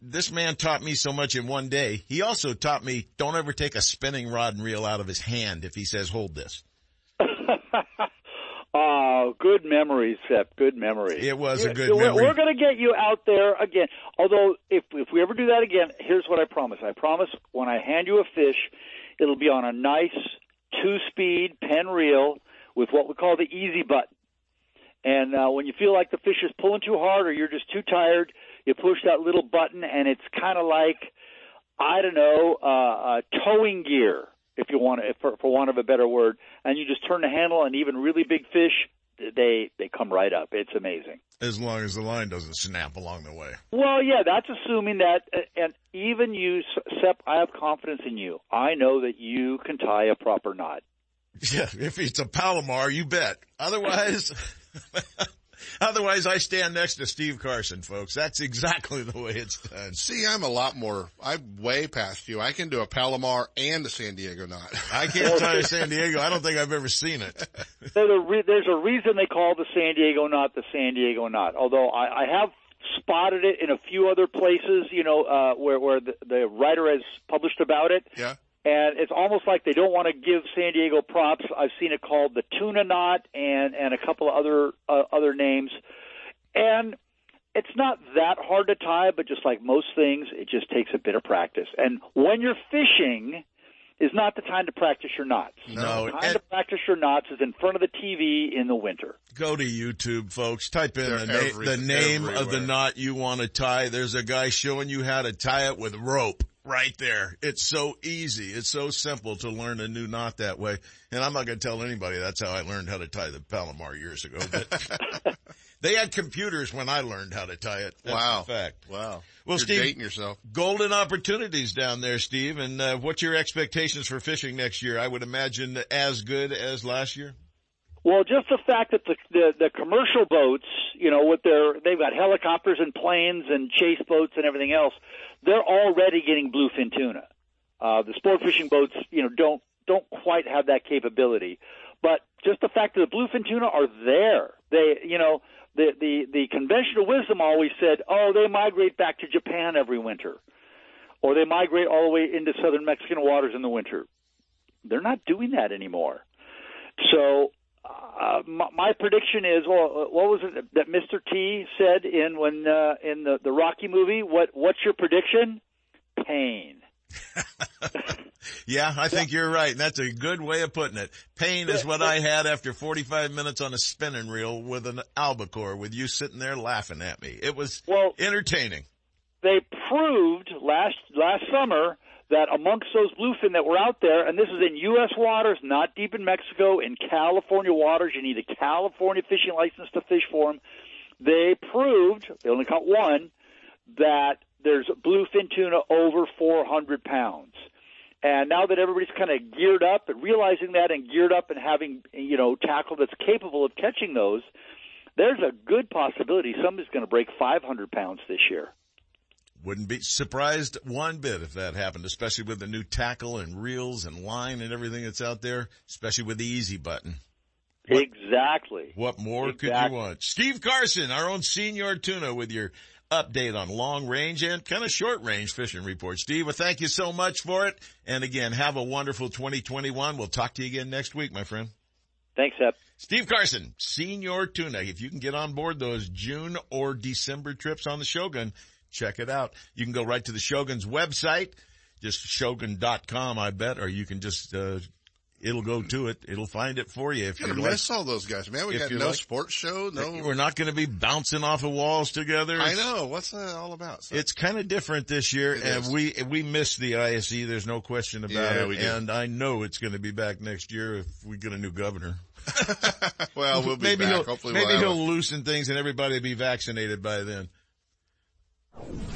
This man taught me so much in one day. He also taught me don't ever take a spinning rod and reel out of his hand if he says, hold this. Oh, good memories, Seth. Good memories. It was a good we're, memory. We're going to get you out there again. Although, if if we ever do that again, here's what I promise. I promise when I hand you a fish, it'll be on a nice two-speed Penn reel with what we call the easy button. And uh, when you feel like the fish is pulling too hard or you're just too tired, you push that little button, and it's kind of like I don't know, uh, uh, towing gear, if you want, to, for, for want of a better word. And you just turn the handle, and even really big fish, they they come right up. It's amazing. As long as the line doesn't snap along the way. Well, yeah, that's assuming that, uh, and even you, Sep, I have confidence in you. I know that you can tie a proper knot. Yeah, if it's a Palomar, you bet. Otherwise, otherwise I stand next to Steve Carson, folks. That's exactly the way it's done. See, I'm a lot more, I'm way past you. I can do a Palomar and a San Diego knot. I can't tie a San Diego. I don't think I've ever seen it. There's a, re- there's a reason they call the San Diego knot the San Diego knot. Although I, I have spotted it in a few other places, you know, uh, where, where the, the writer has published about it. Yeah. And it's almost like they don't want to give San Diego props. I've seen it called the tuna knot and and a couple of other uh, other names, and it's not that hard to tie, but just like most things, it just takes a bit of practice. And when you're fishing, is not the time to practice your knots. No, the time to practice your knots is in front of the TV in the winter. Go to YouTube, folks. Type in They're the, na- every- the name of the knot you want to tie. There's a guy showing you how to tie it with rope right there. It's so easy. It's so simple to learn a new knot that way. And I'm not going to tell anybody that's how I learned how to tie the Palomar years ago. But they had computers when I learned how to tie it. That's Wow. a fact. Wow. Well, You're Steve, dating yourself. golden opportunities down there, Steve. And uh, what's your expectations for fishing next year? I would imagine as good as last year. Well, just the fact that the, the the commercial boats, you know, with their they've got helicopters and planes and chase boats and everything else, they're already getting bluefin tuna. Uh, the sport fishing boats, you know, don't don't quite have that capability. But just the fact that the bluefin tuna are there, they, you know, the the the conventional wisdom always said, oh, they migrate back to Japan every winter, or they migrate all the way into southern Mexican waters in the winter. They're not doing that anymore. So uh, my, my prediction is, well, what was it that Mr. T said in when uh, in the the Rocky movie? What what's your prediction? Pain. Yeah, I think you're right. That's a good way of putting it. Pain is what I had after 45 minutes on a spinning reel with an albacore with you sitting there laughing at me. It was well entertaining. They proved last last summer that amongst those bluefin that were out there, and this is in U.S. waters, not deep in Mexico, in California waters, you need a California fishing license to fish for them. They proved, they only caught one, that there's bluefin tuna over 400 pounds. And now that everybody's kind of geared up and realizing that and geared up and having, you know, tackle that's capable of catching those, there's a good possibility somebody's going to break 500 pounds this year. Wouldn't be surprised one bit if that happened, especially with the new tackle and reels and line and everything that's out there, especially with the easy button. exactly. What more could you want? Steve Carson, our own senior tuna with your update on long range and kind of short range fishing report. Steve, well, thank you so much for it. And again, have a wonderful 2021. We'll talk to you again next week, my friend. Thanks, Sep. Steve Carson, senior tuna. If you can get on board those June or December trips on the Shogun, check it out. You can go right to the Shogun's website, just shogun.com, I bet, or you can just, uh, it'll go to it. It'll find it for you. If You gotta like, all those guys, man. We got no like- sports show, no. we're not going to be bouncing off of walls together. I know. What's that all about? So- It's kind of different this year, It and is. we we missed the ISE. There's no question about Yeah, it, we did. and I know it's going to be back next year if we get a new governor. well, we'll be maybe back. he'll Hopefully maybe we'll he'll loosen things and everybody will be vaccinated by then you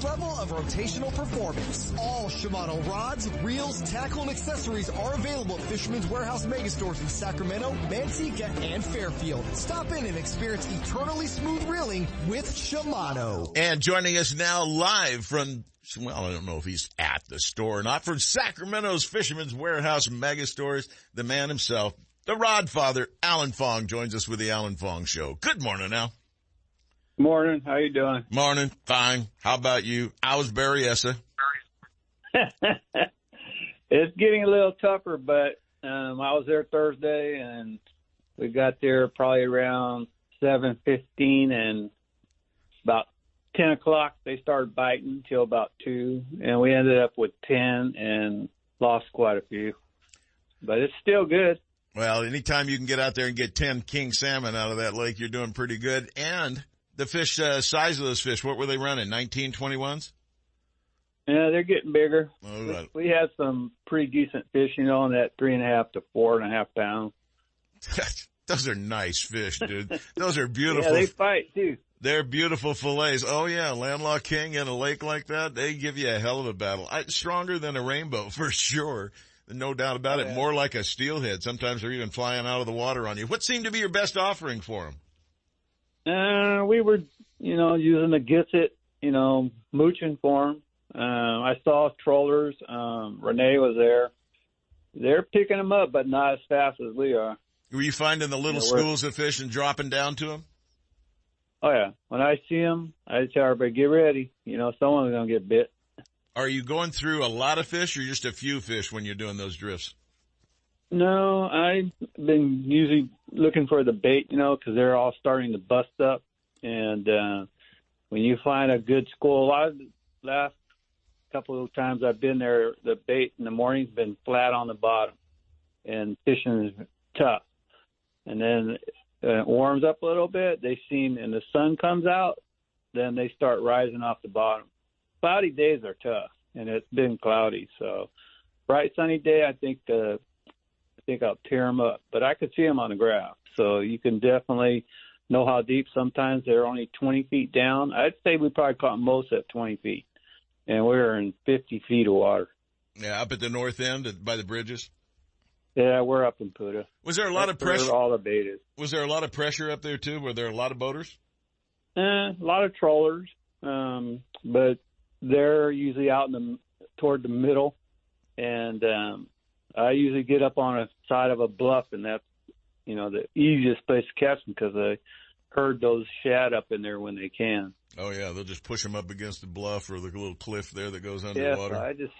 level of rotational performance. All Shimano rods, reels, tackle, and accessories are available at Fisherman's Warehouse Megastores in Sacramento, Manteca, and Fairfield. Stop in and experience eternally smooth reeling with Shimano. And joining us now live from, well, I don't know if he's at the store or not, from Sacramento's Fisherman's Warehouse mega stores, the man himself, the Rod Father, Alan Fong, joins us with the Alan Fong Show. Good morning, Al. Morning. How you doing? Morning. Fine. How about you? How's Berryessa? it's getting a little tougher, but um, I was there Thursday, and we got there probably around seven fifteen, and about ten o'clock they started biting till about two, and we ended up with ten and lost quite a few, but it's still good. Well, anytime you can get out there and get 10 king salmon out of that lake, you're doing pretty good. And the fish, uh, size of those fish, what were they running? 19, 21s? Yeah, they're getting bigger. Right. We had some pretty decent fish, you know, in that three and a half to four and a half pounds. Those are nice fish, dude. Those are beautiful. Yeah, they fight too. They're beautiful fillets. Oh yeah, landlocked king in a lake like that, they give you a hell of a battle. I, stronger than a rainbow for sure. No doubt about it. More like a steelhead. Sometimes they're even flying out of the water on you. What seemed to be your best offering for them? Uh, we were, you know, using the Gitzit, you know, mooching for 'em. Um, I saw trollers. Um, Renee was there. They're picking them up, but not as fast as we are. Were you finding the little Yeah, we're- schools of fish and dropping down to them? Oh yeah. When I see them, I tell everybody, get ready. You know, someone's gonna get bit. Are you going through a lot of fish or just a few fish when you're doing those drifts? No, I've been usually looking for the bait, you know, because they're all starting to bust up. And uh, when you find a good school, a lot of the last couple of times I've been there, the bait in the morning's been flat on the bottom, and fishing is tough. And then uh, it warms up a little bit. They seem, and the sun comes out, then they start rising off the bottom. Cloudy days are tough, and it's been cloudy. So bright sunny day, I think uh, I think I'll tear them up. But I could see them on the graph, so you can definitely know how deep. Sometimes they're only 20 feet down. I'd say we probably caught most at 20 feet, and we were in 50 feet of water. Yeah, up at the north end by the bridges. Yeah, we're up in Putah. Was there a lot of That's where pressure? All the bait is. Was there a lot of pressure up there too? Were there a lot of boaters? Eh, a lot of trollers, um, but they're usually out in the toward the middle, and um, I usually get up on a side of a bluff, and that's you know the easiest place to catch them because I herd those shad up in there when they can. Oh yeah, they'll just push them up against the bluff or the little cliff there that goes underwater. so I just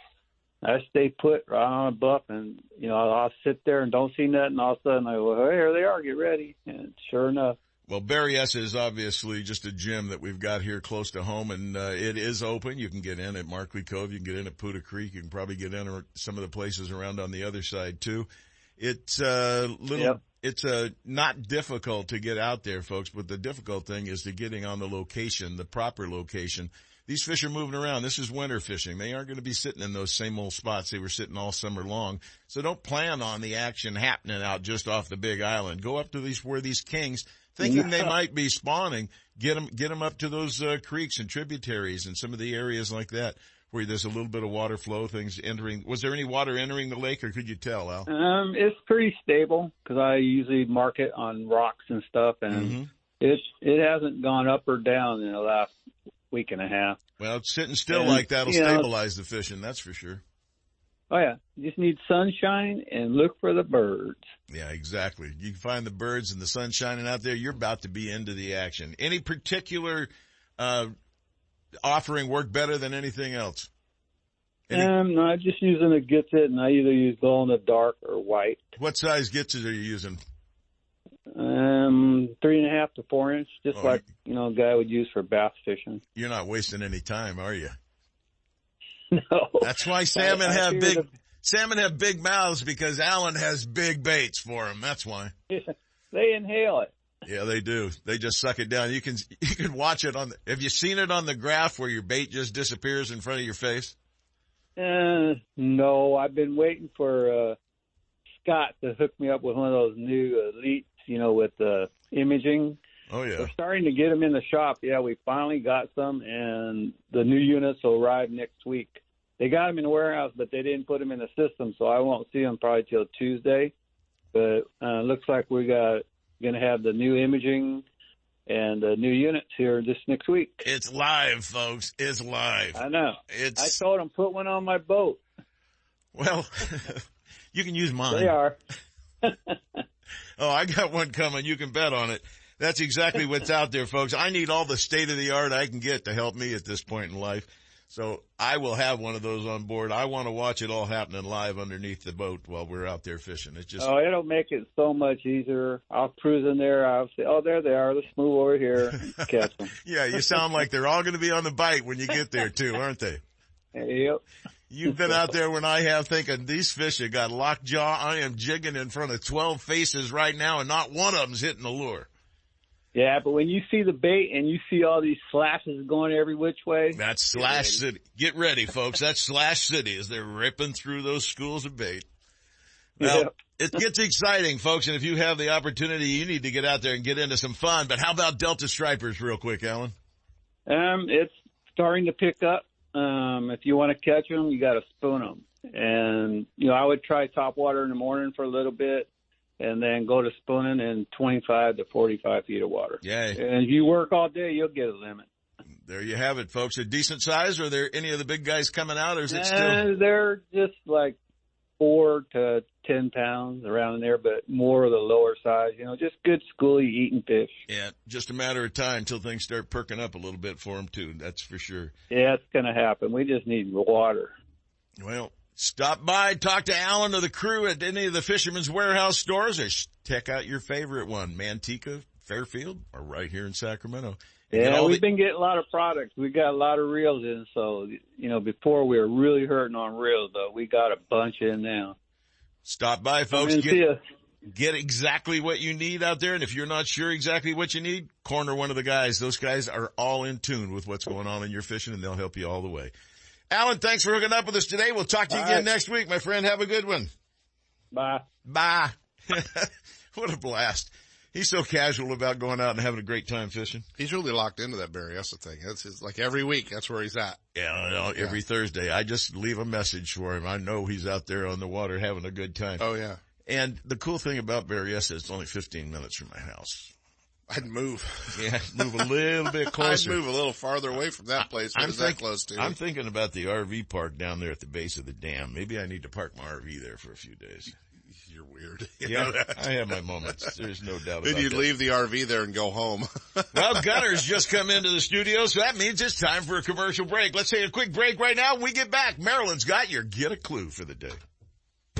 I stay put right on a bluff, and you know I'll sit there and don't see nothing. All of a sudden I go, well, here they are, get ready, and sure enough. Well, Berryessa is obviously just a gym that we've got here close to home, and uh, it is open. You can get in at Markley Cove. You can get in at Putah Creek. You can probably get in at some of the places around on the other side too. It's uh, little. Yep. It's uh, not difficult to get out there, folks. But the difficult thing is to getting on the location, the proper location. These fish are moving around. This is winter fishing. They aren't going to be sitting in those same old spots they were sitting all summer long. So don't plan on the action happening out just off the big island. Go up to these, where these kings, thinking they might be spawning, get them, get them up to those uh, creeks and tributaries and some of the areas like that where there's a little bit of water flow, things entering. Was there any water entering the lake or could you tell, Al? Um, it's pretty stable because I usually mark it on rocks and stuff, and Mm-hmm. it it hasn't gone up or down in the last week and a half. Well, it's sitting still And, like that'll you know- stabilize the fishing, that's for sure. Oh yeah, you just need sunshine and look for the birds. Yeah, exactly. You can find the birds and the sun shining out there. You're about to be into the action. Any particular uh, offering work better than anything else? Any- Um, no, I'm just using a Gitzit, and I either use glow in the dark or white. What size Gitzit are you using? Um, three and a half to four inch, just Oh, like you know, a guy would use for bass fishing. You're not wasting any time, are you? No. That's why salmon I- I have big salmon have big mouths because Alan has big baits for them. That's why. they inhale it. Yeah, they do. They just suck it down. You can you can watch it on. The, have you seen it on the graph where your bait just disappears in front of your face? Uh, no, I've been waiting for uh, Scott to hook me up with one of those new elites, you know, with uh, imaging. Oh yeah. We're starting to get them in the shop. Yeah, we finally got some, and the new units will arrive next week. They got them in the warehouse, but they didn't put them in the system, so I won't see them probably till Tuesday. But uh, looks like we got going to have the new imaging and the new units here this next week. It's live, folks. It's live. I know. It's I told them put one on my boat. well, you can use mine. They are. Oh, I got one coming. You can bet on it. That's exactly what's out there, folks. I need all the state of the art I can get to help me at this point in life. So I will have one of those on board. I want to watch it all happening live underneath the boat while we're out there fishing. It's just, Oh, it'll make it so much easier. I'll cruise in there. I'll say, "Oh, there they are. Let's move over here and catch them." yeah, you sound like they're all going to be on the bite when you get there too, aren't they? Yep. You've been out there when I have thinking these fish have got lockjaw. I am jigging in front of 12 faces right now and not one of them's hitting the lure. Yeah, but when you see the bait and you see all these slashes going every which way, That's Slash City. Get ready, folks. That's Slash City as they're ripping through those schools of bait. Well, Yep. it gets exciting, folks, and if you have the opportunity, you need to get out there and get into some fun. But how about Delta Stripers real quick, Alan? um, it's starting to pick up. Um, if you want to catch them, you got to spoon them. And you know, I would try top water in the morning for a little bit, and then go to spooning in 25 to 45 feet of water. Yeah. And if you work all day, you'll get a limit. There you have it, folks. A decent size. Are there any of the big guys coming out or is it still? Uh, they're just like four to ten pounds around there, but more of the lower size. You know, just good schooly eating fish. Yeah, just a matter of time until things start perking up a little bit for them too. That's for sure. Yeah, it's going to happen. We just need water. Well, stop by, talk to Alan or the crew at any of the Fisherman's Warehouse stores or check out your favorite one, Manteca, Fairfield, or right here in Sacramento. And Yeah, we've the- been getting a lot of products. We got a lot of reels in, so you know, before we were really hurting on reels, but we got a bunch in now. Stop by, folks. Get, get exactly what you need out there. And if you're not sure exactly what you need, corner one of the guys. Those guys are all in tune with what's going on in your fishing and they'll help you all the way. Alan, thanks for hooking up with us today. We'll talk to you All again right. next week, my friend. Have a good one. Bye. Bye. what a blast. He's so casual about going out and having a great time fishing. He's really locked into that the thing. That's his, like every week. That's where he's at. Yeah, every Thursday. I just leave a message for him. I know he's out there on the water having a good time. Oh yeah. And the cool thing about Berryessa is it's only 15 minutes from my house. I'd move. Yeah, move a little bit closer. I'd move a little farther away from that place. What I'm is that close to? I'm thinking about the RV park down there at the base of the dam. Maybe I need to park my RV there for a few days. You're weird. Yeah, I have my moments. There's no doubt Then about you'd that. leave the RV there and go home. Well, Gunner's just come into the studio, so that means it's time for a commercial break. Let's take a quick break right now. When we get back, Marilyn's got your get a clue for the day.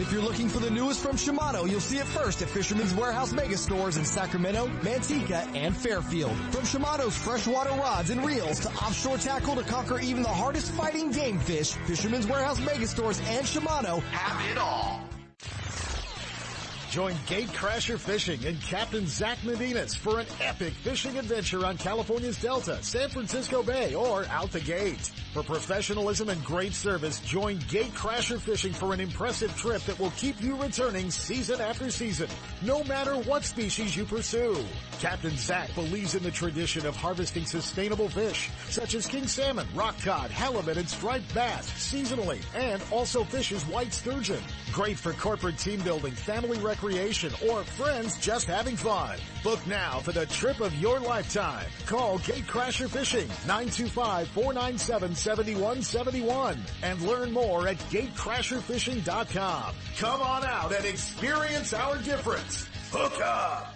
If you're looking for the newest from Shimano, you'll see it first at Fisherman's Warehouse mega stores in Sacramento, Manteca, and Fairfield. From Shimano's freshwater rods and reels to offshore tackle to conquer even the hardest fighting game fish, Fisherman's Warehouse mega stores and Shimano have it all. Join Gatecrasher Fishing and Captain Zach Medinas for an epic fishing adventure on California's Delta, San Francisco Bay, or out the gate. For professionalism and great service, join Gatecrasher Fishing for an impressive trip that will keep you returning season after season, no matter what species you pursue. Captain Zach believes in the tradition of harvesting sustainable fish, such as king salmon, rock cod, halibut, and striped bass, seasonally, and also fishes white sturgeon. Great for corporate team building, family recreation, recreation or friends just having fun. Book now for the trip of your lifetime. Call Gatecrasher Fishing 925-497-7171 and learn more at gatecrasherfishing.com. Come on out and experience our difference. Hook up!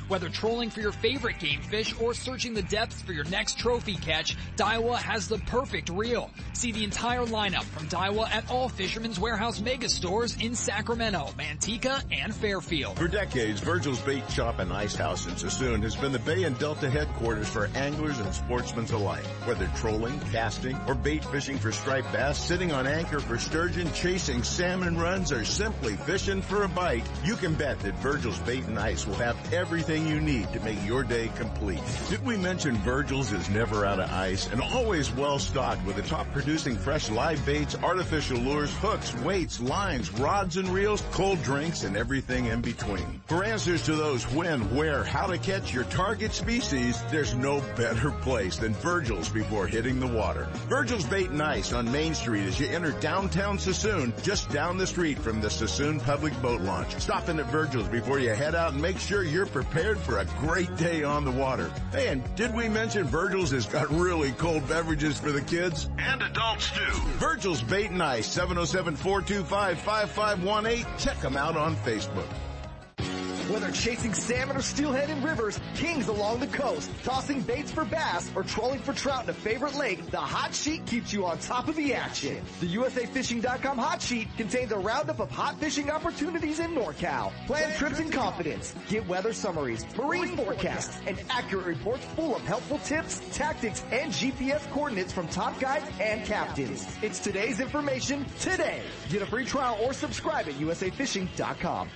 Whether trolling for your favorite game fish or searching the depths for your next trophy catch, Daiwa has the perfect reel. See the entire lineup from Daiwa at all Fisherman's Warehouse mega stores in Sacramento, Manteca, and Fairfield. For decades, Virgil's Bait Shop and Ice House in Suisun has been the Bay and Delta headquarters for anglers and sportsmen alike. Whether trolling, casting, or bait fishing for striped bass, sitting on anchor for sturgeon, chasing salmon runs, or simply fishing for a bite, you can bet that Virgil's Bait and Ice will have everything you need to make your day complete. Did we mention Virgil's is never out of ice and always well stocked with the top producing fresh live baits, artificial lures, hooks, weights, lines, rods and reels, cold drinks, and everything in between. For answers to those when, where, how to catch your target species, there's no better place than Virgil's before hitting the water. Virgil's Bait and Ice on Main Street as you enter downtown Suisun, just down the street from the Suisun Public Boat Launch. Stop in at Virgil's before you head out and make sure you're prepared for a great day on the water. Hey, and did we mention Virgil's has got really cold beverages for the kids? And adults too. Virgil's Bait and Ice, 707-425-5518. Check them out on Facebook. Whether chasing salmon or steelhead in rivers, kings along the coast, tossing baits for bass, or trolling for trout in a favorite lake, the Hot Sheet keeps you on top of the action. The USAFishing.com Hot Sheet contains a roundup of hot fishing opportunities in NorCal. Plan trips in confidence. Get weather summaries, marine forecasts, and accurate reports full of helpful tips, tactics, and GPS coordinates from top guides and captains. It's today's information today. Get a free trial or subscribe at USAFishing.com.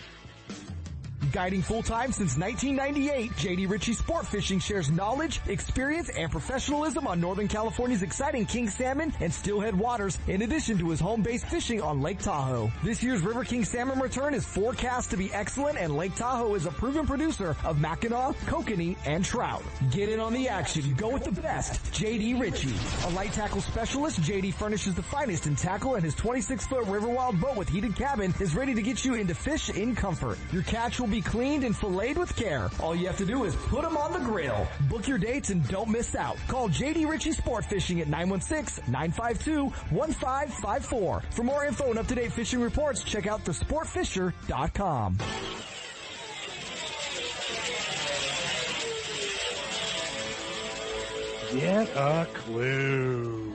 Guiding full-time since 1998, JD Richey Sport Fishing shares knowledge, experience, and professionalism on Northern California's exciting king salmon and steelhead waters, in addition to his home-based fishing on Lake Tahoe. This year's River King salmon return is forecast to be excellent, and Lake Tahoe is a proven producer of Mackinaw, kokanee, and trout. Get in on the action. Go with the best. JD Richey. A light tackle specialist, JD furnishes the finest in tackle, and his 26-foot Riverwild boat with heated cabin is ready to get you into fish in comfort. Your catch will be cleaned and filleted with care. All you have to do is put them on the grill. Book your dates and don't miss out. Call JD Richey Sport Fishing at 916-952-1554. For more info and up-to-date fishing reports, check out thesportfisher.com. Get a clue.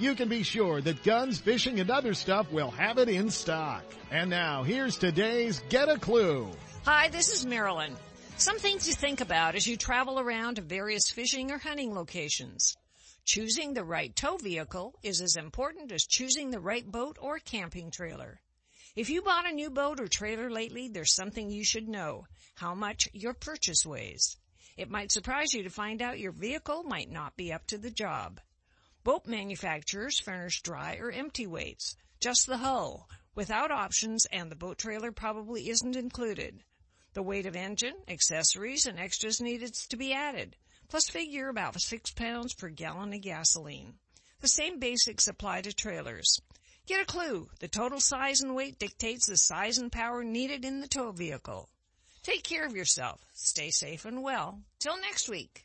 you can be sure that guns, fishing, and other stuff will have it in stock. And now, here's today's Get a Clue. Hi, this is Marilyn. Some things to think about as you travel around to various fishing or hunting locations. Choosing the right tow vehicle is as important as choosing the right boat or camping trailer. If you bought a new boat or trailer lately, there's something you should know. How much your purchase weighs. It might surprise you to find out your vehicle might not be up to the job. Boat manufacturers furnish dry or empty weights, just the hull, without options and the boat trailer probably isn't included. The weight of engine, accessories, and extras needed to be added, plus figure about six pounds per gallon of gasoline. The same basics apply to trailers. Get a clue. The total size and weight dictates the size and power needed in the tow vehicle. Take care of yourself. Stay safe and well. Till next week.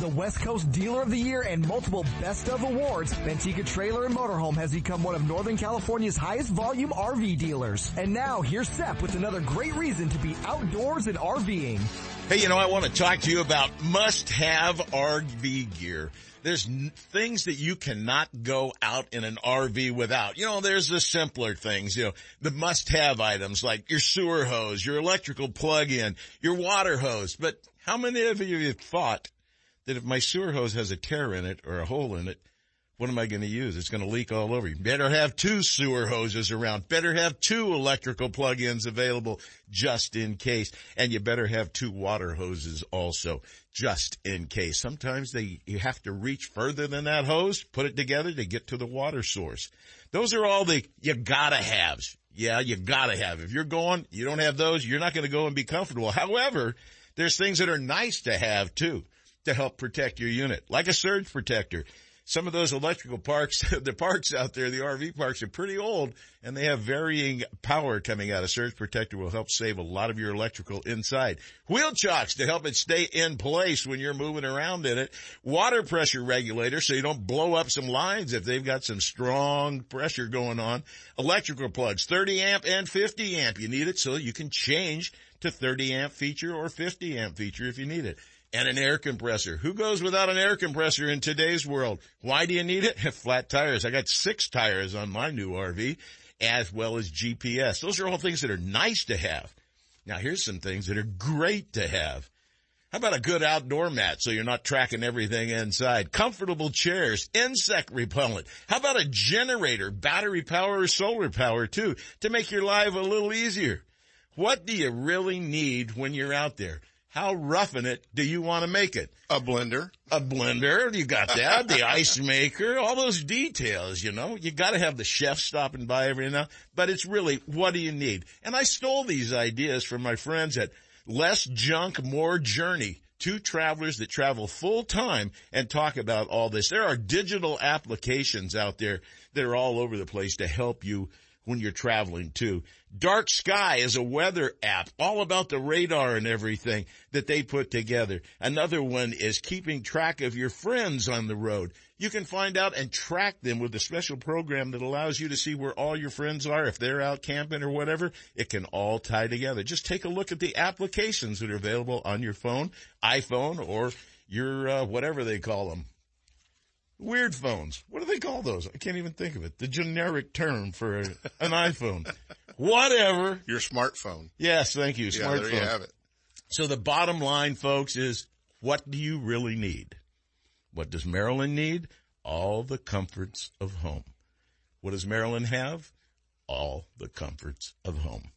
the West Coast Dealer of the Year and multiple Best of awards, Manteca Trailer and Motorhome has become one of Northern California's highest volume RV dealers. And now here's Sep with another great reason to be outdoors and RVing. Hey, you know, I want to talk to you about must-have RV gear. There's n- things that you cannot go out in an RV without. You know, there's the simpler things, you know, the must-have items like your sewer hose, your electrical plug-in, your water hose. But how many of you have thought that if my sewer hose has a tear in it or a hole in it, what am I going to use? It's going to leak all over you. Better have two sewer hoses around. Better have two electrical plug-ins available just in case. And you better have two water hoses also just in case. Sometimes they, you have to reach further than that hose, put it together to get to the water source. Those are all the you gotta haves. Yeah, you gotta have. If you're going, you don't have those, you're not going to go and be comfortable. However, there's things that are nice to have too to help protect your unit, like a surge protector. Some of those electrical parks, the parks out there, the RV parks are pretty old and they have varying power coming out. A surge protector will help save a lot of your electrical inside. Wheel chocks to help it stay in place when you're moving around in it. Water pressure regulator so you don't blow up some lines if they've got some strong pressure going on. Electrical plugs, 30 amp and 50 amp. You need it so you can change to 30 amp feature or 50 amp feature if you need it and an air compressor. Who goes without an air compressor in today's world? Why do you need it? Flat tires. I got six tires on my new RV as well as GPS. Those are all things that are nice to have. Now here's some things that are great to have. How about a good outdoor mat so you're not tracking everything inside? Comfortable chairs, insect repellent. How about a generator, battery power or solar power too, to make your life a little easier? What do you really need when you're out there? How roughing it do you want to make it? A blender. A blender. You got that. the ice maker. All those details, you know. You got to have the chef stopping by every now. But it's really, what do you need? And I stole these ideas from my friends at Less Junk, More Journey. Two travelers that travel full time and talk about all this. There are digital applications out there that are all over the place to help you when you're traveling too. Dark Sky is a weather app all about the radar and everything that they put together. Another one is keeping track of your friends on the road. You can find out and track them with a special program that allows you to see where all your friends are. If they're out camping or whatever, it can all tie together. Just take a look at the applications that are available on your phone, iPhone, or your, uh, whatever they call them. Weird phones. What do they call those? I can't even think of it. The generic term for an iPhone. Whatever. Your smartphone. Yes, thank you. Yeah, Smartphone. there you have it. So the bottom line, folks, is what do you really need? What does Marilyn need? All the comforts of home. What does Marilyn have? All the comforts of home.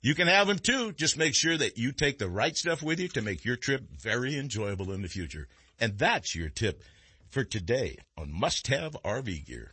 You can have them too. Just make sure that you take the right stuff with you to make your trip very enjoyable in the future. And that's your tip for today on must have RV gear.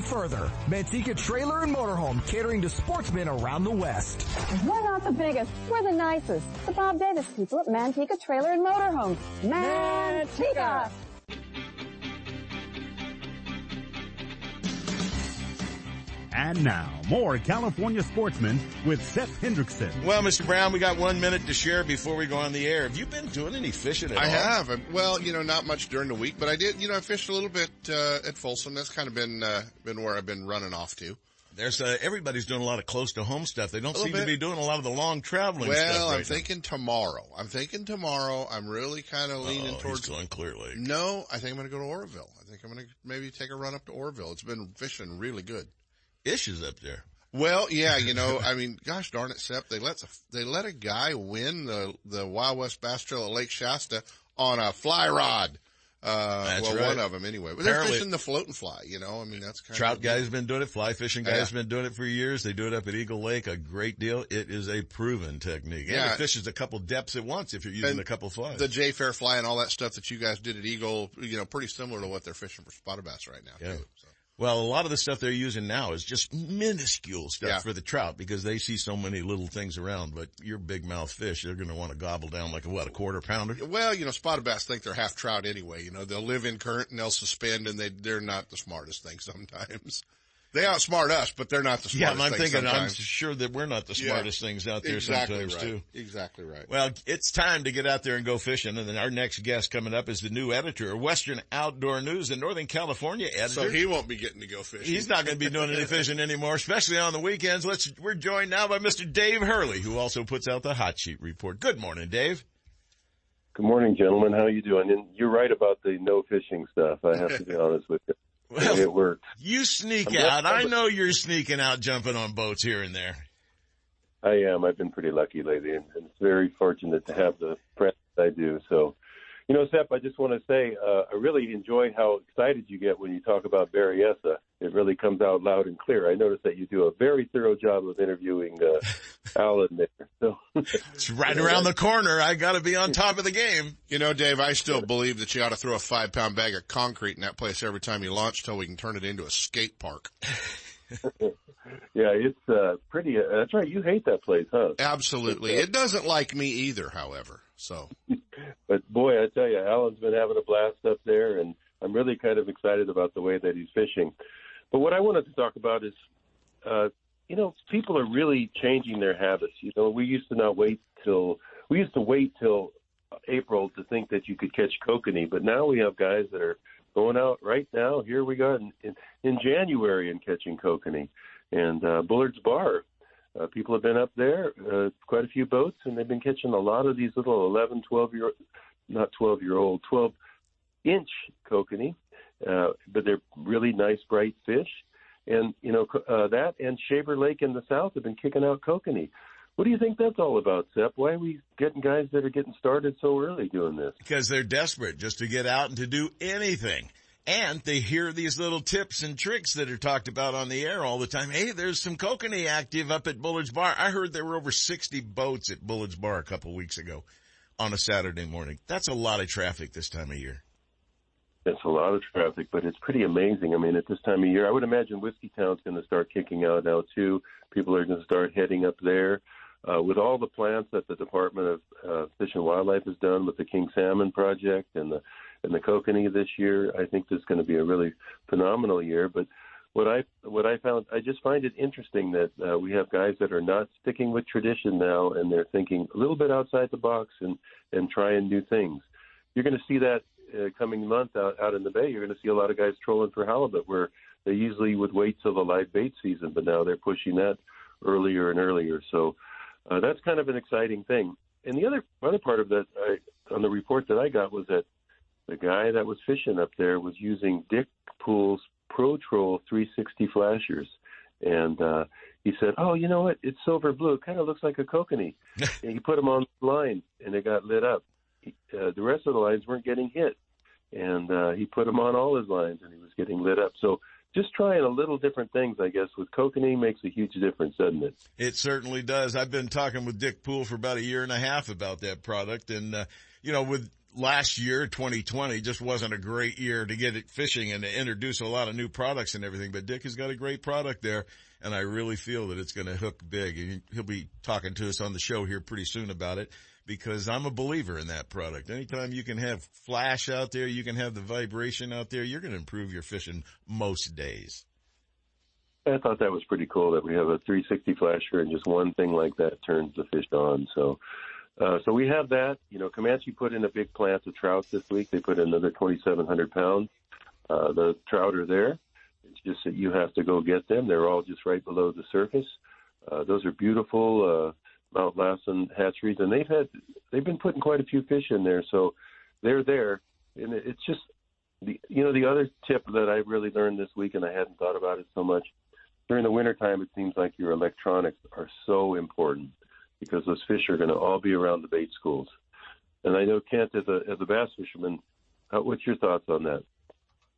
further further. Manteca Trailer and Motorhome catering to sportsmen around the West. We're not the biggest, we're the nicest. The Bob Davis people at Manteca Trailer and Motorhome. Manteca! And now, more California sportsmen with Seth Hendrickson. Well, Mr. Brown, we got one minute to share before we go on the air. Have you been doing any fishing at I all? have. Um, Well, you know, not much during the week, but I did, you know, I fished a little bit, uh, at Folsom. That's kind of been, uh, been where I've been running off to. There's uh, everybody's doing a lot of close to home stuff. They don't A little seem to be doing a lot of the long traveling Well, stuff. I'm right now. thinking tomorrow. I'm thinking tomorrow. I'm really kind of leaning Uh-oh, towards he's going Clear Lake. No, I think I'm going to go to Oroville. I think I'm going to maybe take a run up to Oroville. It's been fishing really good. Ish is up there. Well, yeah, you know, I mean, gosh darn it, Sep, they let they let a guy win the the Wild West Bass Trail at Lake Shasta on a fly rod. Uh, That's well, right. one of them anyway. But they're fishing the float and fly, you know. I mean, that's kind Trout of guys been doing it. Fly fishing guys Yeah. been doing it for years. They do it up at Eagle Lake a great deal. It is a proven technique. And Yeah. it fishes a couple depths at once if you're using And a couple flies. The J Fair fly and all that stuff that you guys did at Eagle, you know, pretty similar to what they're fishing for spotted bass right now. Yeah. Too. Well, a lot of the stuff they're using now is just minuscule stuff Yeah. for the trout because they see so many little things around. But your big mouth fish, they're going to want to gobble down like a what, a quarter pounder? Well, you know, spotted bass think they're half trout anyway. You know, they'll live in current and they'll suspend and they, they're not the smartest thing sometimes. They outsmart us, but they're not the smartest. Yeah, smartest I'm thing thinking, I'm sure that we're not the Yeah. smartest things out there exactly sometimes right. too. Exactly right. Well, it's time to get out there and go fishing. And then our next guest coming up is the new editor of Western Outdoor News, the Northern California editor. So he won't be getting to go fishing. He's not going to be doing any fishing anymore, especially on the weekends. Let's, we're joined now by Mr. Dave Hurley, who also puts out the hot sheet report. Good morning, Dave. Good morning, gentlemen. How are you doing? And you're right about the no fishing stuff. I have to be honest with you. Well, it worked. You sneak I'm out. I know you're sneaking out, jumping on boats here and there. I am. I've been pretty lucky lately, and, and it's very fortunate to have the friends I do. So, you know, Seth, I just want to say uh, I really enjoy how excited you get when you talk about Berryessa. It really comes out loud and clear. I noticed that you do a very thorough job of interviewing uh, Alan there. So It's right around the corner. I got to be on top of the game. You know, Dave, I still believe that you ought to throw a five pound bag of concrete in that place every time you launch till we can turn it into a skate park. yeah, it's uh, pretty. Uh, that's right. You hate that place, huh? Absolutely. It doesn't like me either, however. So, But boy, I tell you, Alan's been having a blast up there, and I'm really kind of excited about the way that he's fishing. But what I wanted to talk about is, uh, you know, people are really changing their habits. You know, we used to not wait till we used to wait till April to think that you could catch kokanee, but now we have guys that are going out right now. Here we go in, in, in January and catching kokanee, and uh, Bullard's Bar. Uh, people have been up there, uh, quite a few boats, and they've been catching a lot of these little 11, 12 year, not 12 year old, 12 inch kokanee, uh, but they're really nice, bright fish. And, you know, uh, that and Shaver Lake in the south have been kicking out kokanee. What do you think that's all about, Sep? Why are we getting guys that are getting started so early doing this? because they're desperate just to get out and to do anything. And they hear these little tips and tricks that are talked about on the air all the time. Hey, there's some kokanee active up at Bullard's Bar. I heard there were over 60 boats at Bullard's Bar a couple weeks ago on a Saturday morning. That's a lot of traffic this time of year. It's a lot of traffic, but it's pretty amazing. I mean, at this time of year, I would imagine Whiskeytown's going to start kicking out now too. People are going to start heading up there. Uh, with all the plants that the Department of uh, Fish and Wildlife has done with the King Salmon Project and the and the kokanee this year, I think this is going to be a really phenomenal year. But what I what I found, I just find it interesting that uh, we have guys that are not sticking with tradition now, and they're thinking a little bit outside the box and and trying new things. You're going to see that uh, coming month out, out in the bay. You're going to see a lot of guys trolling for halibut, where they usually would wait till the live bait season, but now they're pushing that earlier and earlier. So uh, that's kind of an exciting thing. And the other other part of that I, on the report that I got was that the guy that was fishing up there was using Dick Pool's Pro Troll 360 flashers, and uh, he said, "Oh, you know what? It's silver blue. It kind of looks like a kokanee." and he put them on the line, and it got lit up. He, uh, the rest of the lines weren't getting hit, and uh, he put them on all his lines, and he was getting lit up. So just trying a little different things, I guess, with kokanee makes a huge difference, doesn't it? It certainly does. I've been talking with Dick Pool for about a year and a half about that product. And, uh, you know, with last year, 2020, just wasn't a great year to get it fishing and to introduce a lot of new products and everything. But Dick has got a great product there, and I really feel that it's going to hook big. And he'll be talking to us on the show here pretty soon about it because I'm a believer in that product. Anytime you can have flash out there, you can have the vibration out there, you're going to improve your fishing most days. I thought that was pretty cool that we have a 360 flasher and just one thing like that turns the fish on. So, uh, so we have that. You know, Camanche put in a big plant of trout this week. They put in another 2,700 pounds. Uh, the trout are there. It's just that you have to go get them. They're all just right below the surface. Uh, those are beautiful. Mount Lassen hatcheries, and they've had they've been putting quite a few fish in there, so they're there. And it's just the you know the other tip that I really learned this week, and I hadn't thought about it so much during the wintertime. It seems like your electronics are so important because those fish are going to all be around the bait schools. And I know Kent, as a as a bass fisherman, how, what's your thoughts on that?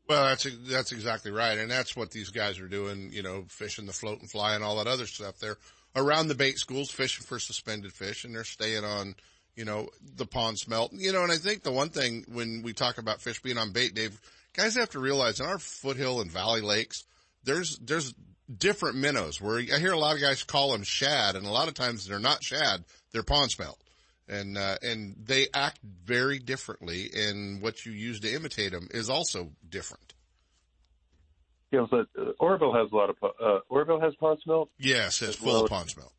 Well, that's that's exactly right, and that's what these guys are doing. You know, fishing the float and fly and all that other stuff. They're around the bait schools fishing for suspended fish and they're staying on, you know, the pond smelt. You know, and I think the one thing when we talk about fish being on bait, Dave, guys have to realize in our foothill and valley lakes, there's, there's different minnows where I hear a lot of guys call them shad and a lot of times they're not shad, they're pond smelt. And, uh, and they act very differently and what you use to imitate them is also different you know, so uh, Oroville has a lot of, uh, Oroville has pond smelt? Yes, it's full well. of pond smelt.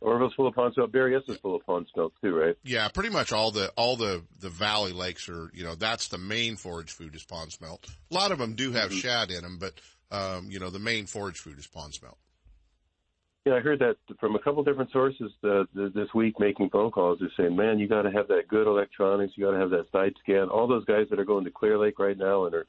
Oroville's full of pond smelt. Berryessa is full of pond smelt too, right? Yeah, pretty much all the, all the, the valley lakes are, you know, that's the main forage food is pond smelt. A lot of them do have mm-hmm. shad in them, but, um, you know, the main forage food is pond smelt. Yeah, I heard that from a couple different sources uh, this week making phone calls. They're saying, man, you got to have that good electronics. You got to have that side scan. All those guys that are going to Clear Lake right now and are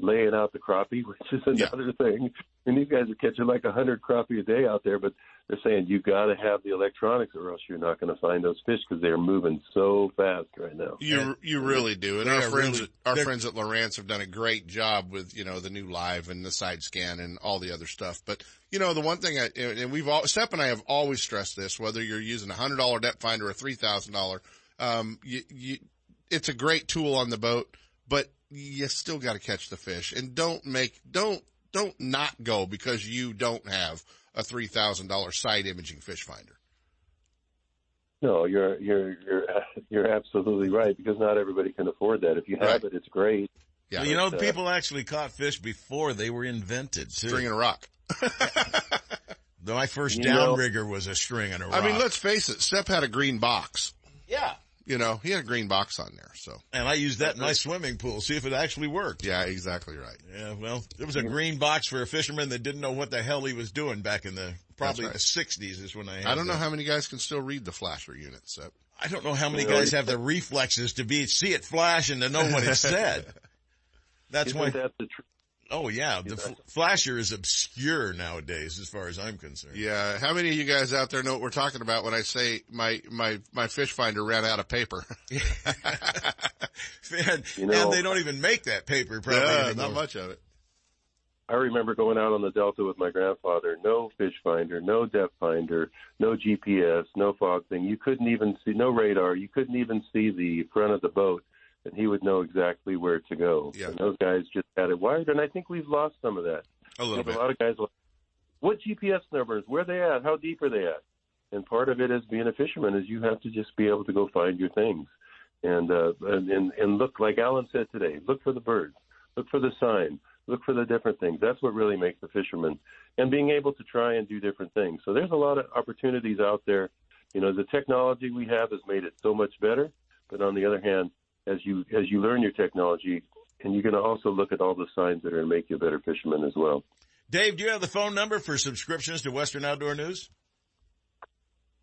laying out the crappie, which is another yeah. thing. And these guys are catching like a hundred crappie a day out there, but they're saying you got to have the electronics, or else you're not going to find those fish because they are moving so fast right now. You and, you really do, and our friends really, our friends at Lowrance have done a great job with you know the new live and the side scan and all the other stuff. But you know the one thing, I, and we've all Step and I have always stressed this: whether you're using a hundred dollar depth finder or a three thousand dollar, um, you, you, it's a great tool on the boat, but you still got to catch the fish and don't make, don't, don't not go because you don't have a $3,000 side imaging fish finder. No, you're, you're, you're, you're absolutely right because not everybody can afford that. If you have right. it, it's great. Yeah. Well, you know, uh, people actually caught fish before they were invented too. String and a rock. My first downrigger was a string and a rock. I mean, let's face it, Step had a green box. Yeah you know, he had a green box on there. So, and I used that in my swimming pool, see if it actually worked. Yeah, exactly right. Yeah, well, it was a green box for a fisherman that didn't know what the hell he was doing back in the probably right. the '60s is when I. I don't know that. how many guys can still read the flasher unit. So I don't know how many guys have the reflexes to be see it flash and to know what it said. That's Isn't why. That the tr- Oh yeah, the f- flasher is obscure nowadays as far as I'm concerned. Yeah, how many of you guys out there know what we're talking about when I say my my my fish finder ran out of paper? and, you know, and they don't even make that paper probably yeah, not much of it. I remember going out on the Delta with my grandfather. No fish finder, no depth finder, no GPS, no fog thing. You couldn't even see no radar. You couldn't even see the front of the boat and he would know exactly where to go. Yeah. And those guys just had it wired, and I think we've lost some of that. A little bit. A lot of guys, like, what GPS numbers? Where are they at? How deep are they at? And part of it as being a fisherman is you have to just be able to go find your things, and uh, and and look like Alan said today. Look for the birds. Look for the sign. Look for the different things. That's what really makes the fisherman, and being able to try and do different things. So there's a lot of opportunities out there. You know, the technology we have has made it so much better, but on the other hand, as you as you learn your technology, and you're going to also look at all the signs that are going to make you a better fisherman as well. Dave, do you have the phone number for subscriptions to Western Outdoor News?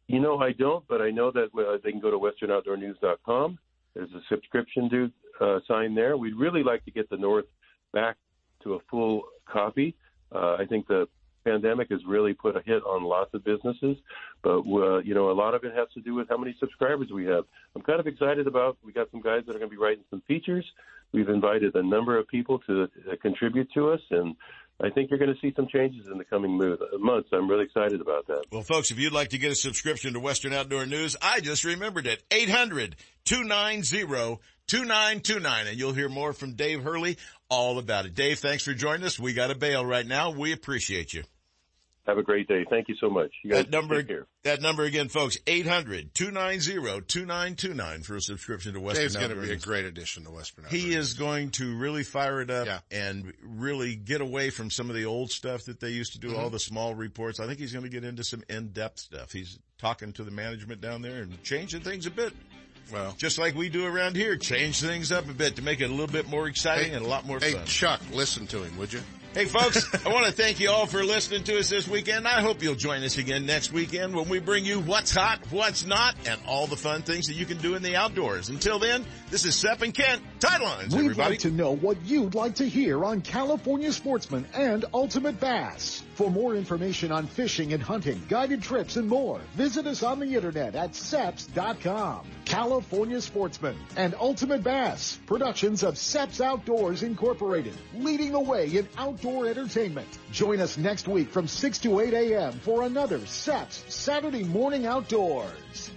You know, I don't, but I know that uh, they can go to westernoutdoornews.com. There's a subscription due, uh, sign there. We'd really like to get the North back to a full copy. Uh, I think the pandemic has really put a hit on lots of businesses, but uh, you know a lot of it has to do with how many subscribers we have. I'm kind of excited about. We got some guys that are going to be writing some features. We've invited a number of people to uh, contribute to us, and I think you're going to see some changes in the coming months. I'm really excited about that. Well, folks, if you'd like to get a subscription to Western Outdoor News, I just remembered it. 800 800-290-2929. And you'll hear more from Dave Hurley all about it. Dave, thanks for joining us. We got a bail right now. We appreciate you. Have a great day. Thank you so much. You guys That number, take care. that number again, folks, 800-290-2929 for a subscription to Western Dave's going to be a great addition to Western Outdoors. He is going to really fire it up and really get away from some of the old stuff that they used to do, Mhm. all the small reports. I think he's going to get into some in-depth stuff. He's talking to the management down there and changing things a bit. Well, just like we do around here, change things up a bit to make it a little bit more exciting and a lot more Hey, fun. Chuck, listen to him, would you? Hey folks, I want to thank you all for listening to us this weekend. I hope you'll join us again next weekend when we bring you what's hot, what's not, and all the fun things that you can do in the outdoors. Until then, this is Sepp and Kent. Tightlines, We'd everybody. like to know what you'd like to hear on California Sportsman and Ultimate Bass. For more information on fishing and hunting, guided trips, and more, visit us on the internet at seps.com. California Sportsman and Ultimate Bass, productions of Seps Outdoors Incorporated, leading the way in outdoor entertainment. Join us next week from 6 to 8 a.m. for another Seps Saturday Morning Outdoors.